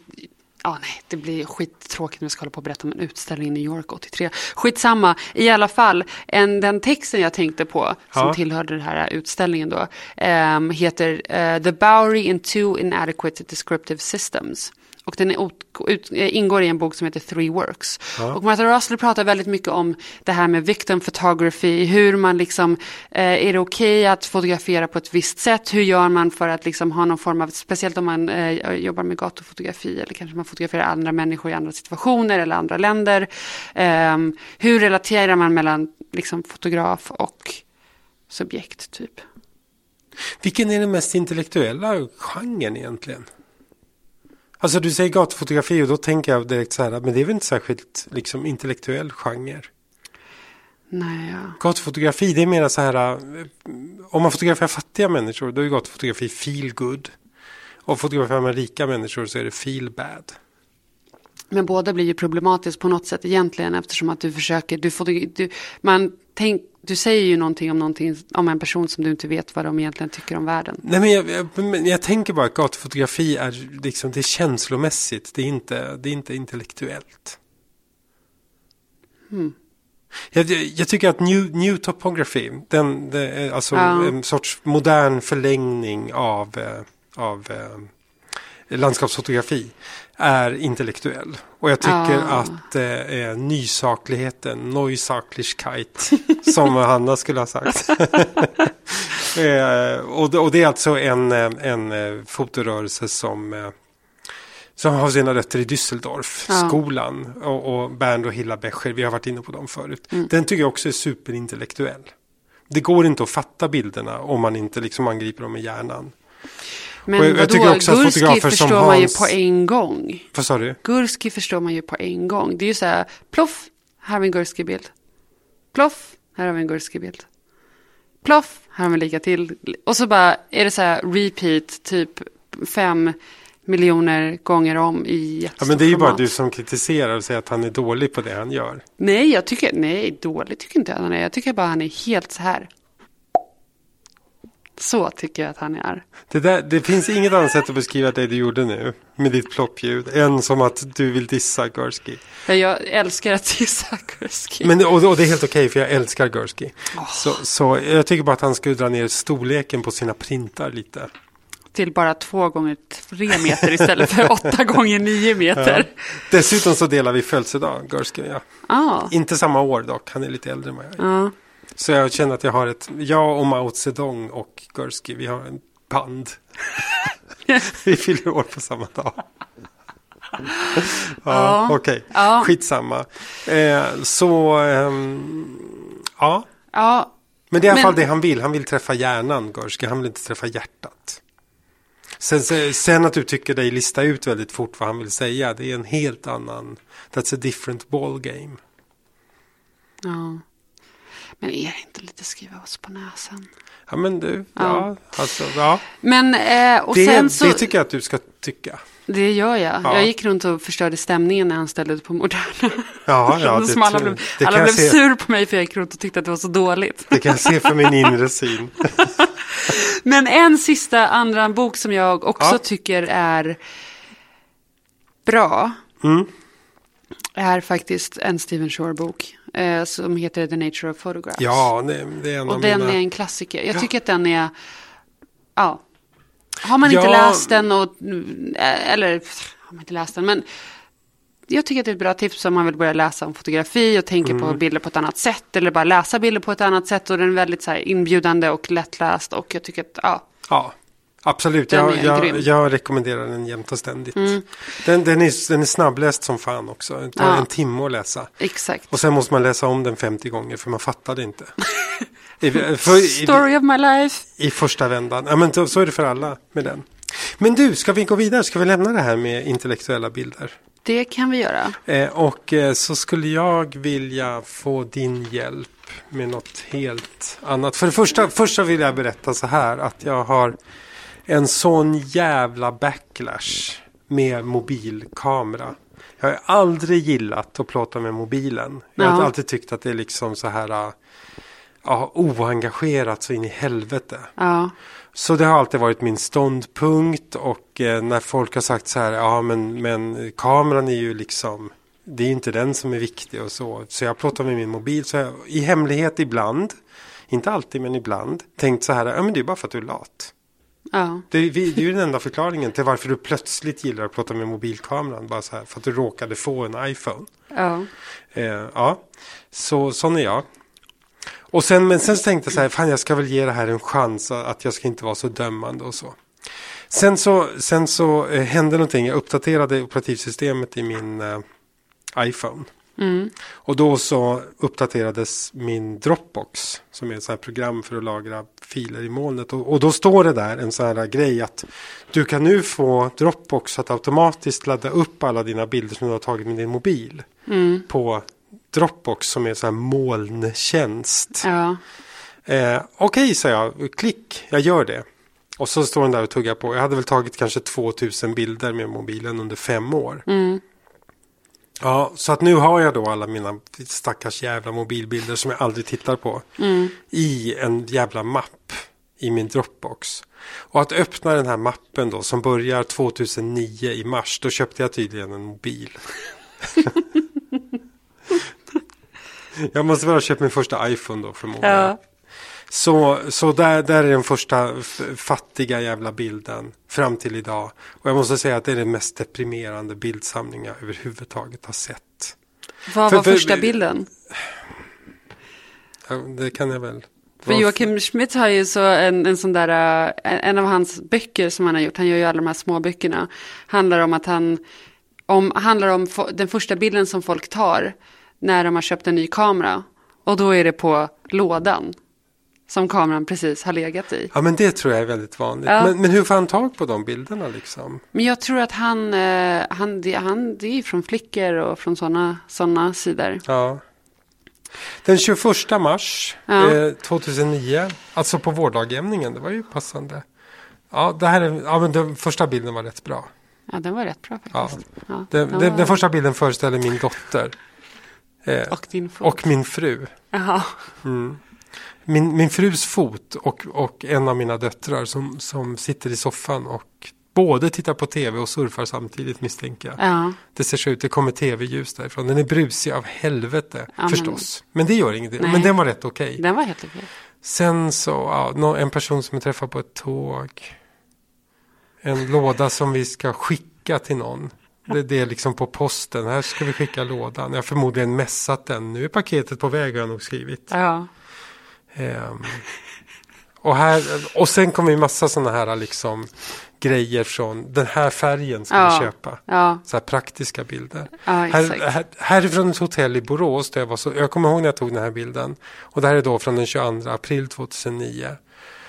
Ja, nej, det blir skittråkigt när vi ska hålla på och berätta om en utställning i New York 83. Skitsamma, i alla fall, en, den texten jag tänkte på, som Ja. tillhörde den här utställningen då, ehm, heter eh, The Bowery in Two Inadequate Descriptive Systems. Och den är ut, eh, ingår i en bok som heter Three Works. Och Martha Russell pratar väldigt mycket om det här med victim photography, hur man liksom, eh, är det okej att fotografera på ett visst sätt? Hur gör man för att liksom ha någon form av, speciellt om man eh, jobbar med gatufotografi eller kanske man fotograferar andra människor i andra situationer eller andra länder. Ehm, hur relaterar man mellan liksom, fotograf och subjekt typ? Vilken är den mest intellektuella genren egentligen? Alltså du säger gatufotografi och då tänker jag direkt så här, men det är väl inte särskilt liksom intellektuell genre? Nej, ja. Gatufotografi det är mer så här, eh, om man fotograferar fattiga människor då är gatufotografi feel good. Och fotograferar man rika människor så är det feel bad. Men båda blir ju problematiskt på något sätt egentligen eftersom att du försöker, du, får, du, man tänk, du säger ju någonting om, någonting om en person som du inte vet vad de egentligen tycker om världen. Nej men jag, jag, jag tänker bara att gatufotografi är liksom, det är känslomässigt, det är inte, det är inte intellektuellt. Jag, jag, jag tycker att new, new topography, den, är alltså Ja. en sorts modern förlängning av, eh, av eh, landskapsfotografi, är intellektuell. Och jag tycker Ja. att eh, nysakligheten, Neusaklichkeit, *laughs* som Hanna skulle ha sagt. *laughs* Eh, och, det- och det är alltså en, eh, en eh, fotorörelse som, eh, som har sina rötter i Düsseldorf, Ja. skolan och, och Bernd och Hilla Becher, vi har varit inne på dem förut. Mm. Den tycker jag också är superintellektuell. Det går inte att fatta bilderna om man inte liksom angriper dem med hjärnan. Men Och jag- jag tycker också att Gurski fotografer som förstår man ju Hans- på en gång. Vad sa du? Gurski förstår man ju på en gång. Det är ju så här, ploff, här har vi en Gurski-bild. Ploff, här har vi en Gurski-bild. Ploff, här har vi en lika till. Och så bara är det så här repeat, typ fem miljoner gånger om i Ja, men det är ju bara du som kritiserar och säger att han är dålig på det han gör. Nej, jag tycker, nej, dåligt tycker inte jag han är. Jag tycker bara han är helt så här. Så tycker jag att han är. Det, där, det finns inget annat sätt att beskriva det du gjorde nu med ditt ploppljud än som att du vill dissa Gursky. Ja, Jag älskar att dissa Gurski. Men, och, och det är helt okej för jag älskar Gursky. Så, så jag tycker bara att han skulle dra ner storleken på sina printar lite. till bara två gånger tre meter istället för *laughs* åtta gånger nio meter. Dessutom så delar vi födelsedag, Gursky. Ja. Ja. Inte samma år dock, han är lite äldre än vad jag är. ja. Så jag känner att jag har ett, jag och Mao Zedong och Gursky, vi har en band. *laughs* vi fyller år på samma dag. ja, Ja. okej. Ja. Skitsamma. Eh, så, ehm, ja. ja, Men det är i alla Men- fall det han vill. Han vill träffa hjärnan, Gursky. Han vill inte träffa hjärtat. Sen, sen- sen att du tycker dig lista ut väldigt fort vad han vill säga. Det är en helt annan. That's a different ball game. ja. Men är det inte lite skriva oss på näsan? Ja men du, ja, Ja. alltså, ja. Men, eh, och Det, sen så, det tycker jag att du ska tycka. det gör jag. Ja. Jag gick runt och förstörde stämningen när han ställde ut på Moderna. Ja, ja, *laughs* det, Som alla blev, det, alla blev se, sur på mig för jag gick runt och tyckte att det var så dåligt. det kan jag se för min inre *laughs* syn. Men en sista andra bok som jag också Ja. tycker är bra. Mm. Är faktiskt en Stephen Shore-bok. Eh, som heter The Nature of Photographs. Ja, det, det är en Och den mina... är en klassiker. Jag tycker att den är, ja. Har man inte Ja. läst den och, eh, eller har man inte läst den, men jag tycker att det är ett bra tips om man vill börja läsa om fotografi och tänker Mm. på bilder på ett annat sätt. Eller bara läsa bilder på ett annat sätt. Och den är väldigt så inbjudande och lättläst. Och jag tycker att, ja, Ja, absolut. Den Jag, jag. Mm. jag rekommenderar den jämt och ständigt. Den, den, är, den är snabbläst som fan också. Det tar Ja. en timme att läsa. exakt. Och sen måste man läsa om den 50 gånger för man fattar det inte. *laughs* I, för, i, Story of my life. I första vändan. Ja, men så så är det för alla med den. Men du, ska vi gå vidare? Ska vi lämna det här med intellektuella bilder? Det kan vi göra. Eh, och eh, så skulle jag vilja få din hjälp med något helt annat. För det första, först så vill jag berätta så här att jag har en sån jävla backlash med mobilkamera. Jag har aldrig gillat att plåta med mobilen. Jag har Ja. alltid tyckt att det är liksom så här äh, ja, oengagerat så in i helvete. Ja. Så det har alltid varit min ståndpunkt och eh, när folk har sagt så här, ja men, men kameran är ju liksom, det är inte den som är viktig och så. Så jag plåtar med min mobil, så jag, i hemlighet ibland, inte alltid men ibland, tänkt så här, ja men det är bara för att du är lat. Ja. Det, är- det är ju den enda förklaringen till varför du plötsligt gillar att plåta med mobilkameran. Bara så här, för att du råkade få en iPhone. Ja. Eh, ja, så sån är jag. Och sen, men sen så tänkte jag så här, fan jag ska väl ge det här en chans att jag ska inte vara så dömande och så. Sen så, sen så eh, hände någonting, jag uppdaterade operativsystemet i min eh, iPhone. Och då så uppdaterades min Dropbox som är ett sånt program för att lagra filer i molnet. Och, och då står det där en sån här grej att du kan nu få Dropbox att automatiskt ladda upp alla dina bilder som du har tagit med din mobil på Dropbox som är en sån här molntjänst. Ja. Eh, Okej, sa jag. Klick, jag gör det. Och så står den där och tuggar på. Jag hade väl tagit kanske 2000 bilder med mobilen under fem år. Ja, så att nu har jag då alla mina stackars jävla mobilbilder som jag aldrig tittar på. I en jävla mapp i min Dropbox. Och att öppna den här mappen då som börjar 2009 i mars. Då köpte jag tydligen en mobil. *laughs* jag måste väl ha köpt min första iPhone då förmodligen. Ja. Så, så där, där är den första fattiga jävla bilden fram till idag. Och jag måste säga att det är den mest deprimerande bildsamling jag överhuvudtaget har sett. Vad var för- första bilden? Ja, det kan jag väl. För Joakim Schmidt har ju så en, en sån där, eh, en, av hans böcker som han har gjort, han gör ju alla de här små böckerna, handlar om att han, om, handlar om den första bilden som folk tar när de har köpt en ny kamera. Och då är det på lådan som kameran precis har legat i. Ja men det tror jag är väldigt vanligt. Ja. Men, men hur får han tag på de bilderna liksom? Men jag tror att han, eh, han, det, han, det är från Flickr och från sådana såna sidor. Ja. Den 21 mars Ja. eh, 2009, alltså på vårdagjämningen, det var ju passande. Ja, det här är, ja men den första bilden var rätt bra. Ja, den var rätt bra Ja. faktiskt. Ja, Den, den den, var- den första bilden föreställer min dotter. Eh, Och din fot. och min fru. Jaha. Min, min frus fot och, och en av mina döttrar som, som sitter i soffan och både tittar på tv och surfar samtidigt misstänker jag. Ja. Det ser så ut, det kommer tv-ljus därifrån. Den är brusig av helvete Ja, men- förstås. Men det gör. Nej. Men den var rätt okej. Den var helt okej. Sen så, ja, en person som jag träffade på ett tåg. En låda som vi ska skicka till någon. Det, det är liksom på posten. Här ska vi skicka lådan. Jag har förmodligen mässat den. Nu är paketet på väg har jag nog skrivit. Ja. Ehm, och, här, och sen kommer ju massa sådana här liksom grejer från den här färgen ska Ja. vi köpa. Ja. Så här praktiska bilder. Ja, här, här, härifrån ett hotell i Borås. Där jag, var så, jag kommer ihåg när jag tog den här bilden. Och det här är då från den 22 april 2009.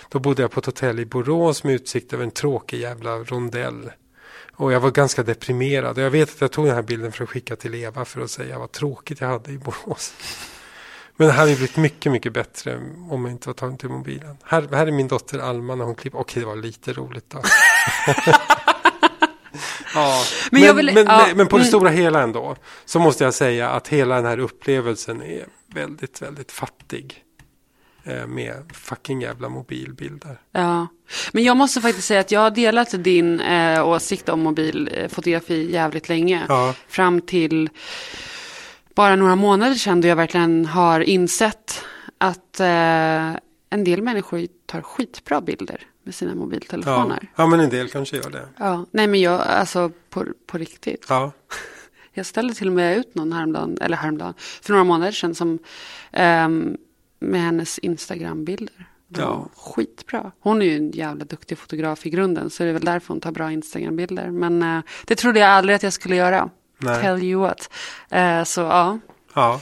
Då bodde jag på ett hotell i Borås med utsikt över en tråkig jävla rondell. Och jag var ganska deprimerad. Och jag vet att jag tog den här bilden för att skicka till Eva för att säga vad tråkigt jag hade i Borås. Men det hade ju blivit mycket, mycket bättre om jag inte var tagen till mobilen. Här, här är min dotter Alma när hon klipper. Okej, det var lite roligt då. *laughs* ja, Men men, vill- men, ja, men, men på det mm. stora hela ändå. Så måste jag säga att hela den här upplevelsen är väldigt, väldigt fattig. Eh, med fucking jävla mobilbilder. Ja, men jag måste faktiskt säga att jag har delat din eh, åsikt om mobilfotografi jävligt länge. Ja. Fram till bara några månader sedan då jag verkligen har insett att eh, en del människor tar skitbra bilder med sina Ja. mobiltelefoner. ja, men en del kanske gör det. Ja. Nej men jag, alltså på, på riktigt. Ja, *laughs* Jag ställde till och med ut någon häromdagen, eller häromdagen, för några månader sedan som ehm, med hennes Instagram-bilder. Ja. skitbra. Hon är ju en jävla duktig fotograf i grunden, så det är väl därför hon tar bra Instagram-bilder. Men eh, det trodde jag aldrig att jag skulle göra. Nej. Tell you what. Eh, så ja, ja.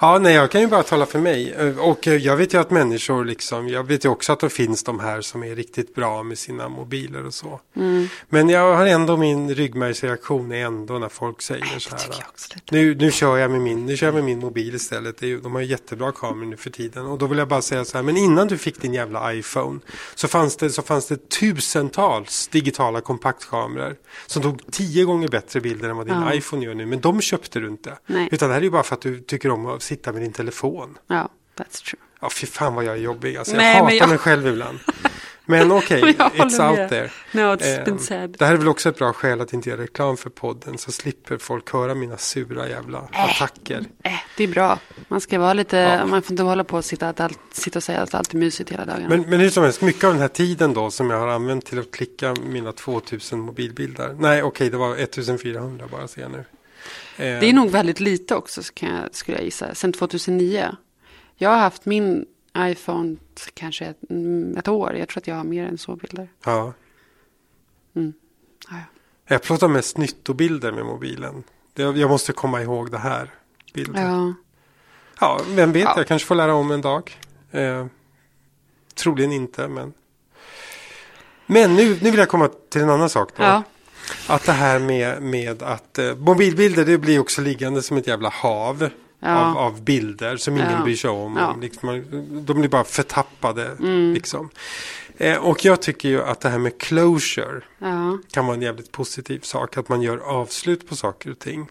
Ja, nej, jag kan ju bara tala för mig. Eh, Och eh, jag vet ju att människor liksom, jag vet ju också att det finns de här som är riktigt bra med sina mobiler och så. Mm. Men jag har ändå min ryggmärgsreaktion är ändå när folk säger så här. Nu, nu, kör jag med min, nu kör jag med min mobil istället. Ju- de har ju jättebra kameror nu för tiden. Och då vill jag bara säga så här, men innan du fick din jävla iPhone så fanns det, så fanns det tusentals digitala kompaktkameror som tog tio gånger bättre bilder än vad din Ja. iPhone gör nu. Men de köpte du inte. Nej. Utan det här är ju bara för att du tycker om att sitta med din telefon. ja, that's true. Ja, fy fan vad jag är jobbig. Alltså, jag Nej, hatar men jag- mig själv ibland. *laughs* Men okej, Jag håller it's out med. there. No, it's Ehm, been said. Det här är väl också ett bra skäl att inte göra reklam för podden så slipper folk höra mina sura jävla attacker. Äh, det är bra. Man ska vara lite, Ja. man får inte hålla på och sitta, att allt, sitta och säga att allt är mysigt hela dagen. Men, men hur som helst, mycket av den här tiden då som jag har använt till att klicka mina 2000 mobilbilder. Nej, okej, det var 1400 bara ser jag nu. Eh, Det är nog väldigt lite också, så kan jag, skulle jag gissa, sen 2009. Jag har haft min iPhone kanske ett, mm, ett år. Jag tror att jag har mer än så bilder. Ja. Ja, ja. Jag plåtar mest nyttobilder med mobilen. Jag måste komma ihåg det här. Bilden. Ja. Ja, vem vet, Ja. jag kanske får lära om en dag. Eh, troligen inte, men. Men nu, nu vill jag komma till en annan sak. Då. ja. Att det här med, med att eh, mobilbilder det blir också liggande som ett jävla hav. Ja. Av, av bilder som ingen Ja. bryr sig om. Ja. Mm. Liksom, de blir bara förtappade. Liksom. Eh, och jag tycker ju att det här med closure ja. kan vara en jävligt positiv sak. Att man gör avslut på saker och ting.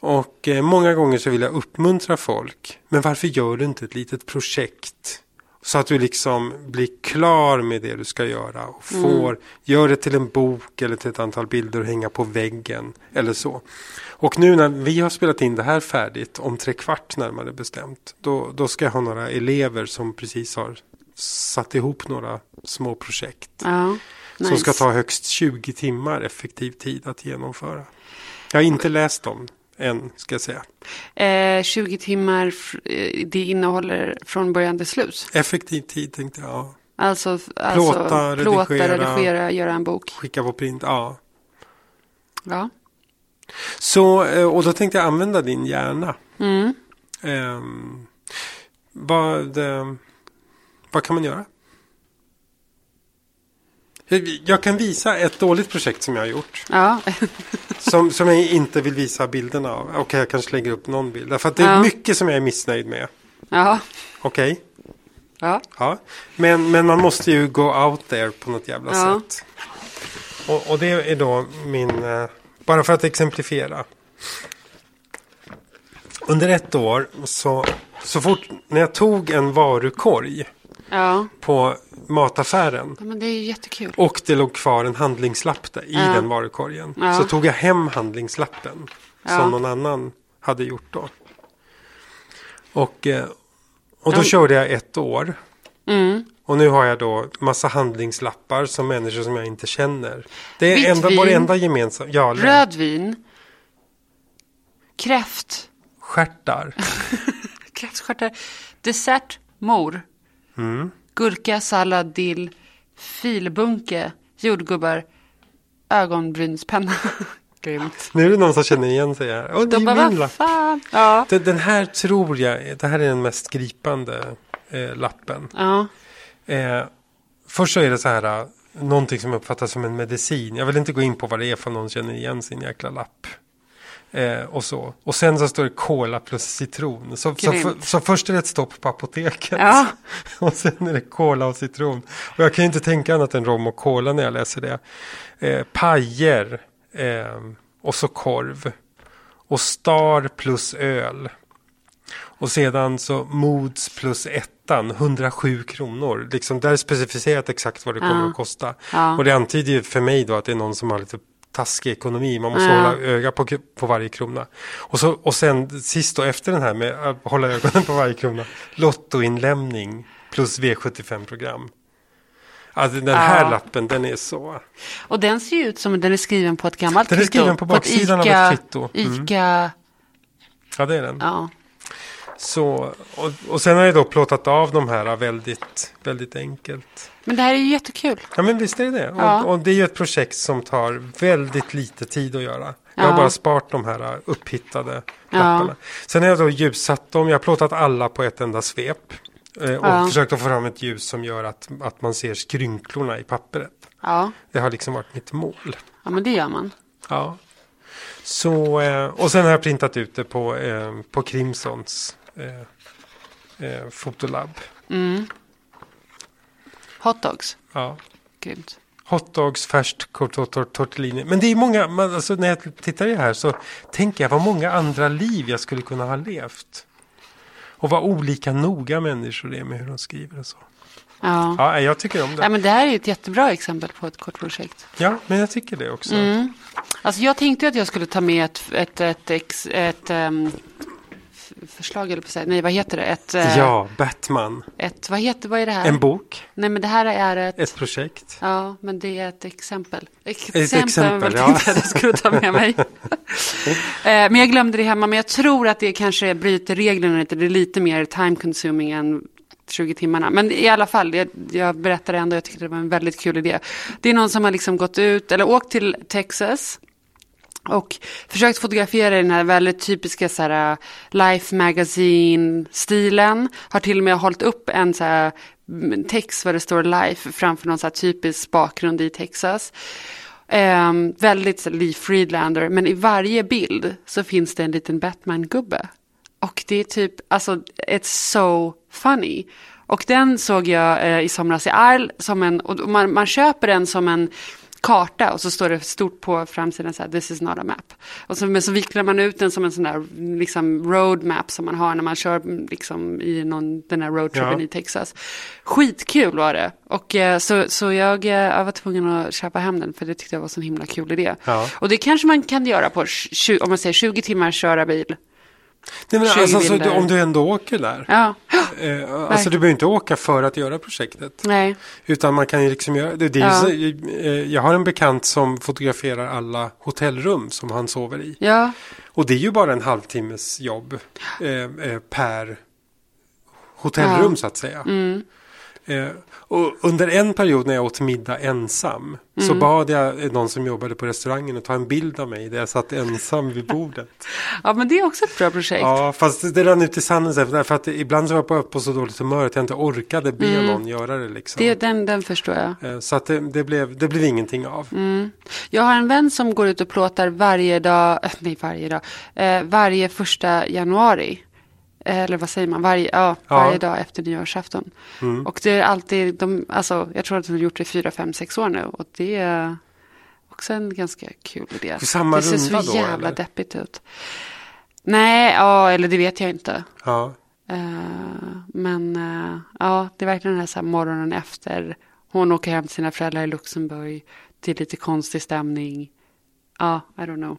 Och eh, många gånger så vill jag uppmuntra folk. Men varför gör du inte ett litet projekt? Så att du liksom blir klar med det du ska göra. Och får, gör det till en bok eller till ett antal bilder och hänga på väggen. Eller så. Och nu när vi har spelat in det här färdigt, om tre kvart närmare bestämt. Då, då ska jag ha några elever som precis har satt ihop några små projekt. ja. Som ska ta högst 20 timmar effektiv tid att genomföra. Jag har inte läst dem än, ska jag säga. Eh, 20 timmar, eh, det innehåller från början till slut. Effektiv tid tänkte jag. Ja. Alltså, alltså Plåta, plåta, redigera. redigera, göra en bok. Skicka på print, ja. Ja. Så, eh, och då tänkte jag använda din hjärna. Mm. Ehm, vad, eh, vad kan man göra? Jag- kan visa ett dåligt projekt som jag har gjort. Ja. *laughs* Som, som jag inte vill visa bilderna av. Okej, jag kanske lägger upp någon bild. Därför att det är Ja. mycket som jag är missnöjd med. ja. Okej? Ja. Ja, men, men man måste ju go out there på något jävla Ja. sätt. Och, och det är då min, eh, bara för att exemplifiera. Under ett år så, så fort när jag tog en varukorg Ja. på mataffären Ja, Men det är ju jättekul. och det låg kvar en handlingslapp där, i Ja. den varukorgen. Så tog jag hem handlingslappen som någon annan hade gjort då. Och, eh, och då körde jag ett år. Mm. Och nu har jag då massa handlingslappar som människor som jag inte känner. Det är Vitt enda, vår enda gemensamma. Ja, Rödvin. Kräft. stjärtar. *laughs* Kräftstjärtar. Dessert. Mor. Mm. Gurka, sallad, dill. Filbunke. Jordgubbar. Ögonbrynspenna. *laughs* Grymt. Nu är det någon som känner igen sig här. Är De bara, min vad lapp. fan. Ja. Den, den här tror jag, det här är den mest gripande eh, lappen. Ja. Eh, först så är det så här, eh, någonting som uppfattas som en medicin. Jag vill inte gå in på vad det är för någon känner igen sin jäkla lapp. Eh, och så. Och sen så står det cola plus citron. Så, så, för, så först är det ett stopp på apoteket. Ja. *laughs* och sen är det cola och citron. Och jag kan inte tänka annat än rom och cola när jag läser det. Eh, pajer. Eh, och så korv. Och star plus öl. Och sedan så Moods plus ettan, 107 kronor. Liksom där är specificerat exakt vad det kommer Ja. att kosta. Ja. Och det antyder ju för mig då att det är någon som har lite taskig ekonomi. Man måste Ja. hålla öga på, på varje krona. Och, så, och sen sist då efter den här med att hålla ögonen på varje krona. Lottoinlämning plus V75-program. Alltså den här Ja. lappen den är så. Och den ser ju ut som den är skriven på ett gammalt Den är skriven på baksidan av ett kvitto. Mm. Ica. Ja det är den. Ja. Så, och, och sen har jag då plåtat av de här väldigt, väldigt enkelt. Men det här är ju jättekul. Ja men visst är det det. Ja. Och, och det är ju ett projekt som tar väldigt lite tid att göra. Jag har Ja. bara sparat de här upphittade Ja. lapparna. Sen har jag då ljussatt dem. Jag har plåtat alla på ett enda svep. eh, Och Ja. försökt att få fram ett ljus som gör att, att man ser skrynklorna i pappret. Ja. Det har liksom varit mitt mål. ja, men det gör man. Ja. Så, eh, och sen har jag printat ut det på, eh, på Crimsons eh, eh, fotolab. Mm. Hotdogs. Ja. Grymt. Hotdogs, färskt tor- tor- tor- tortellini. Men det är många, man, alltså när jag tittar i det här så tänker jag vad många andra liv jag skulle kunna ha levt. Och vad olika noga människor är med hur de skriver och så. Ja. Ja, jag tycker om Ja, det. men det här är ett jättebra exempel på ett kort projekt. Ja, men jag tycker det också. Mm. Alltså jag tänkte att jag skulle ta med ett, ett, ett, ett ehm, f- förslag, eller på säga. Nej, vad heter det? Ett, eh, Ja, Batman. ett, vad heter, vad är det här? En bok, Nej, men det här är ett, ett projekt. ja, men det är ett exempel. Ett exempel, ja. tänkte jag att jag skulle ta med mig. *laughs* Eh, men jag glömde det hemma, men jag tror att det kanske bryter reglerna lite. Det är lite mer time consuming än 20 timmarna. Men i alla fall, jag, jag berättade ändå, jag tyckte det var en väldigt kul idé. Det är någon som har liksom gått ut, eller åkt till Texas. Och försökt fotografera i den här väldigt typiska så här, äh, Life Magazine-stilen. Har till och med hållit upp en så här, mm, text där det står Life framför någon så här typisk bakgrund i Texas. Ehm, väldigt så, Lee Friedlander, men i varje bild så finns det en liten Batman-gubbe. Och det är typ, alltså, it's so funny. Och den såg jag eh, i somras i Arl som en, och man, man köper den som en karta och så står det stort på framsidan så här, this is not a map. Och så, men så vicklar man ut den som en sån där liksom road map som man har när man kör liksom i någon, den här roadtrippen Ja. i Texas. Skitkul var det. Och eh, så, så jag, eh, jag var tvungen att köpa hem den för det tyckte jag var en sån himla kul idé. Ja. Och det kanske man kan göra på, 20, om man säger 20 timmar köra bil. Nej, men 20 alltså, så, du- om du ändå åker där. Ja, Eh, alltså du behöver inte åka för att göra projektet. nej. Utan man kan ju liksom göra det. det är Ja. ju eh, jag har en bekant som fotograferar alla hotellrum som han sover i. Ja, Och det är ju bara en halvtimmes jobb eh, eh, per hotellrum Ja. Mm. så att säga. Eh, och under en period när jag åt middag ensam så Mm. bad jag någon som jobbade på restaurangen att ta en bild av mig där jag satt ensam vid bordet. *laughs* ja, men det är också ett bra projekt. Ja, fast det rann ut i sanden sen, därför att ibland så var jag på, så dåligt humör att jag inte orkade be någon göra det. Liksom. Mm. Det, den, den förstår jag. Eh, Så att det, det, blev, det blev ingenting av. Mm. Jag har en vän som går ut och plåtar varje dag, nej varje dag, eh, varje första januari. Eh, Eller vad säger man, varje, ja, Ja. varje dag efter nyårsafton. Mm. Och det är alltid, de, alltså, jag tror att de har gjort det i fyra, fem, sex år nu. Och det är också en ganska kul idé. För samma det ser så då, jävla eller? deppigt ut. Nej, ja, eller det vet jag inte. Ja. Eh, men eh, ja, det är verkligen den här, så här morgonen efter. Hon åker hem till sina föräldrar i Luxemburg. Det är lite konstig stämning. Ja, I don't know.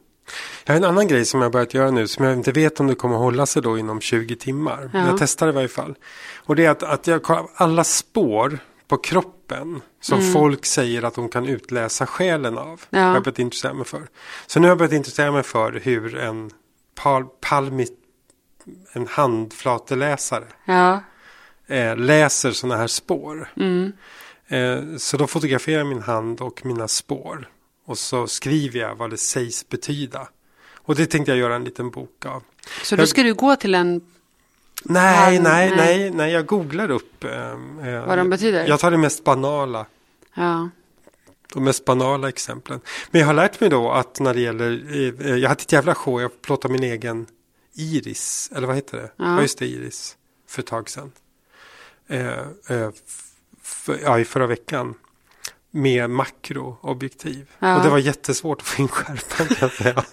Jag har en annan grej som jag börjat göra nu som jag inte vet om det kommer hålla sig då inom 20 timmar. Ja. Jag testar i varje fall. Och det är att, att jag kollar alla spår på kroppen som folk säger att de kan utläsa själen av. Ja. Har jag börjat intressera mig för. Så nu har jag börjat intressera mig för hur en pal, palmit, en handflateläsare Ja, eh, läser sådana här spår. mm. Eh, så då fotograferar jag min hand och mina spår. Och så skriver jag vad det sägs betyda. Och det tänkte jag göra en liten bok av. så då Jag- ska du gå till en... Nej, Hand- nej, nej. nej, jag googlar upp. Eh, eh, Vad de betyder? Jag tar det mest banala. Ja, De mest banala exemplen. Men jag har lärt mig då att när det gäller, eh, jag hade ett jävla show, jag plåtade min egen iris, eller vad heter det? Ja. Ja, just det, iris, för ett tag sedan. Eh, eh, ja, i förra veckan. Med makroobjektiv. Ja. Och det var jättesvårt att få in skärpan kan jag säga.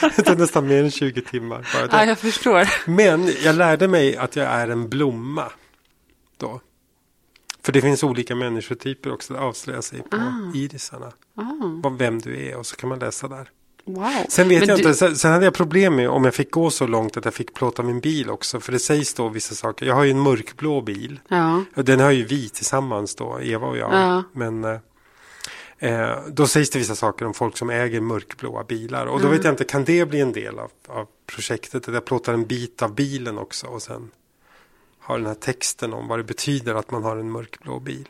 *laughs* det tog nästan mer än 20 timmar. Bara ja jag förstår. Men jag lärde mig att jag är en blomma. Då. För det finns olika människotyper också. Det avslöjar sig på irisarna. Ah, Vem du är och så kan man läsa där. Wow. Sen vet Men jag du- inte. Sen, sen hade jag problem med om jag fick gå så långt att jag fick plåta min bil också. För det sägs då vissa saker. Jag har ju en mörkblå bil. Ja, Och Den har ju vi tillsammans då, Eva och jag. Ja. Men eh, eh, då sägs det vissa saker om folk som äger mörkblåa bilar. Och då Mm. vet jag inte, kan det bli en del av, av projektet? Att jag plåtar en bit av bilen också och sen har den här texten om vad det betyder att man har en mörkblå bil.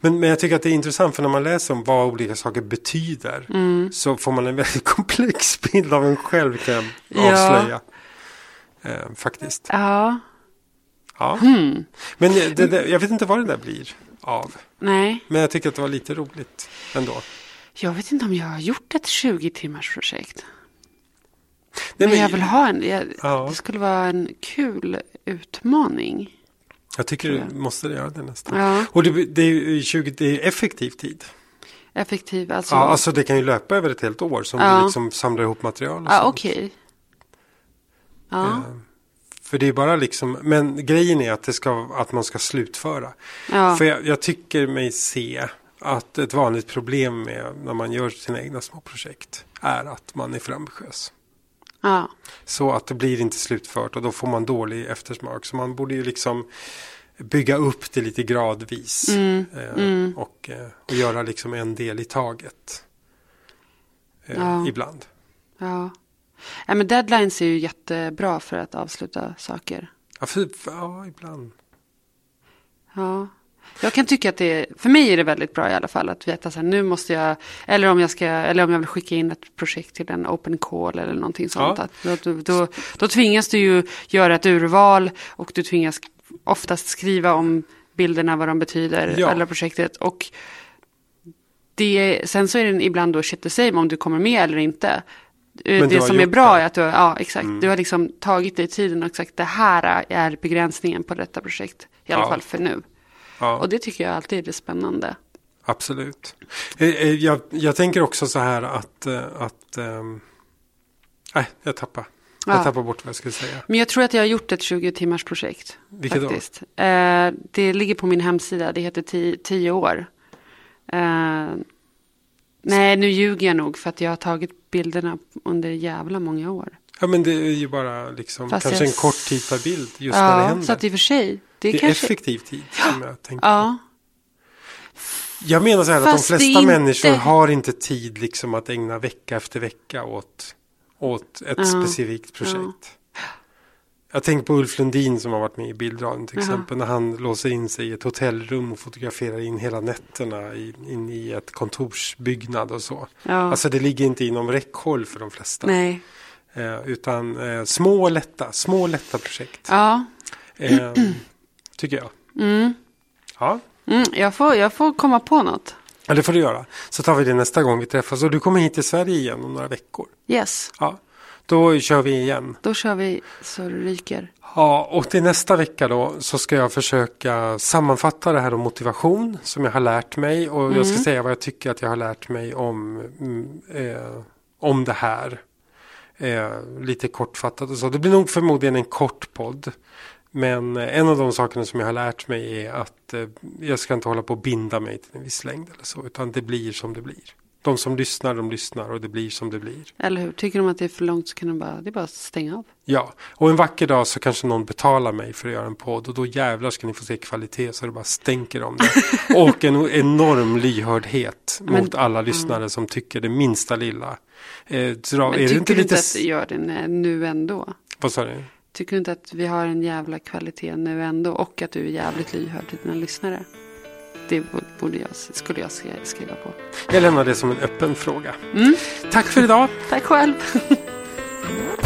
Men, men jag tycker att det är intressant för när man läser om vad olika saker betyder Mm. så får man en väldigt *laughs* komplex bild av en själv kan jag Ja. avslöja. Eh, faktiskt. ja, Ja. hmm. Men det, det, jag vet inte vad det där blir av. nej. Men jag tycker att det var lite roligt ändå. Jag vet inte om jag har gjort ett 20 timmars projekt. Nej, Men jag vill ha en, jag, Ja. det skulle vara en kul utmaning. Jag tycker du måste göra det nästan. Ja, Och det, det, är ju 20, det är effektiv tid. effektiv, alltså. Ja, alltså det kan ju löpa över ett helt år som Ja. du liksom samlar ihop material. Och Ja, okej. Ja, Eh, För det är bara liksom, men grejen är att, det ska, att man ska slutföra. Ja. För jag, jag tycker mig se att ett vanligt problem med när man gör sina egna små projekt är att man är för ambitiös. Ja. Så att det blir inte slutfört och då får man dålig eftersmak. Så man borde ju liksom bygga upp det lite gradvis. Mm, Eh, Och, eh, och göra liksom en del i taget. Eh, Ja. Ibland. Ja. ja, men deadlines är ju jättebra för att avsluta saker. Ja, för, för, ja, ibland. Ja. Jag kan tycka att det är, för mig är det väldigt bra i alla fall att veta så här, nu måste jag, eller om jag ska, eller om jag vill skicka in ett projekt till en open call eller någonting sånt. Ja. Att då, då, då, tvingas du ju göra ett urval och du tvingas oftast skriva om bilderna, vad de betyder, Ja. eller projektet. Och det, sen så är det ibland då shit the same om du kommer med eller inte. Eh, Men det som är bra det. Mm. är att du, ja exakt, du har liksom tagit dig tiden och sagt det här är begränsningen på detta projekt. I alla Ja. fall för nu. Ja. Och det tycker jag alltid är spännande. Absolut. Eh, eh, Jag, jag tänker också så här att... eh, att ehm, nej, jag tappar. Jag Ja. tappar bort vad jag skulle säga. Men jag tror att jag har gjort ett 20 timmars projekt. Vilket då? faktiskt. Eh, det ligger på min hemsida. Det heter 10 år. Eh, nej, nu ljuger jag nog för att jag har tagit bilderna under jävla många år. Ja, men det är ju bara liksom Fast kanske jag en kort tid per bild just när det Ja, händer. så att i och för sig. Det, det är kanske... effektiv tid som jag tänker. Ja, Jag menar så här att de Fast det är flesta inte- människor har inte tid liksom att ägna vecka efter vecka åt, åt ett Ja. specifikt projekt. Jag tänker på Ulf Lundin som har varit med i Bildradion till exempel. När han låser in sig i ett hotellrum och fotograferar in hela nätterna i, in i ett kontorsbyggnad och så. ja. Alltså det ligger inte inom räckhåll för de flesta. nej. Eh, utan eh, små lätta, små lätta projekt. Ja, Eh, tycker jag. mm. Ja. Mm, jag, får, jag får komma på något. ja, det får du göra. Så tar vi det nästa gång vi träffas. Och du kommer hit till Sverige igen om några veckor. Yes, Ja, då kör vi igen. då kör vi så det ryker. Ja, och till nästa vecka då så ska jag försöka sammanfatta det här om motivation som jag har lärt mig. Och jag ska säga vad jag tycker att jag har lärt mig om, mm, eh, om det här. Eh, lite kortfattat och så. Det blir nog förmodligen en kort podd. Men eh, en av de sakerna som jag har lärt mig är att eh, jag ska inte hålla på att binda mig till en viss längd eller så. Utan det blir som det blir. De som lyssnar, de lyssnar och det blir som det blir. Eller hur? Tycker de att det är för långt så kan de bara, det är bara att stänga av. Ja, och en vacker dag så kanske någon betalar mig för att göra en podd och då jävlar ska ni få se kvalitet så det bara stänker om det. *laughs* Och en enorm lyhördhet mot alla lyssnare som tycker det minsta lilla. Eh, så Men är det tycker inte du lite... inte att det gör det nu ändå? Vad sa du? Tycker du inte att vi har en jävla kvalitet nu ändå och att du är jävligt lyhörd till dina lyssnare? Det borde jag, skulle jag skri- skriva på. Jag lämnar det som en öppen fråga. Mm. Tack för idag. Tack själv. *laughs*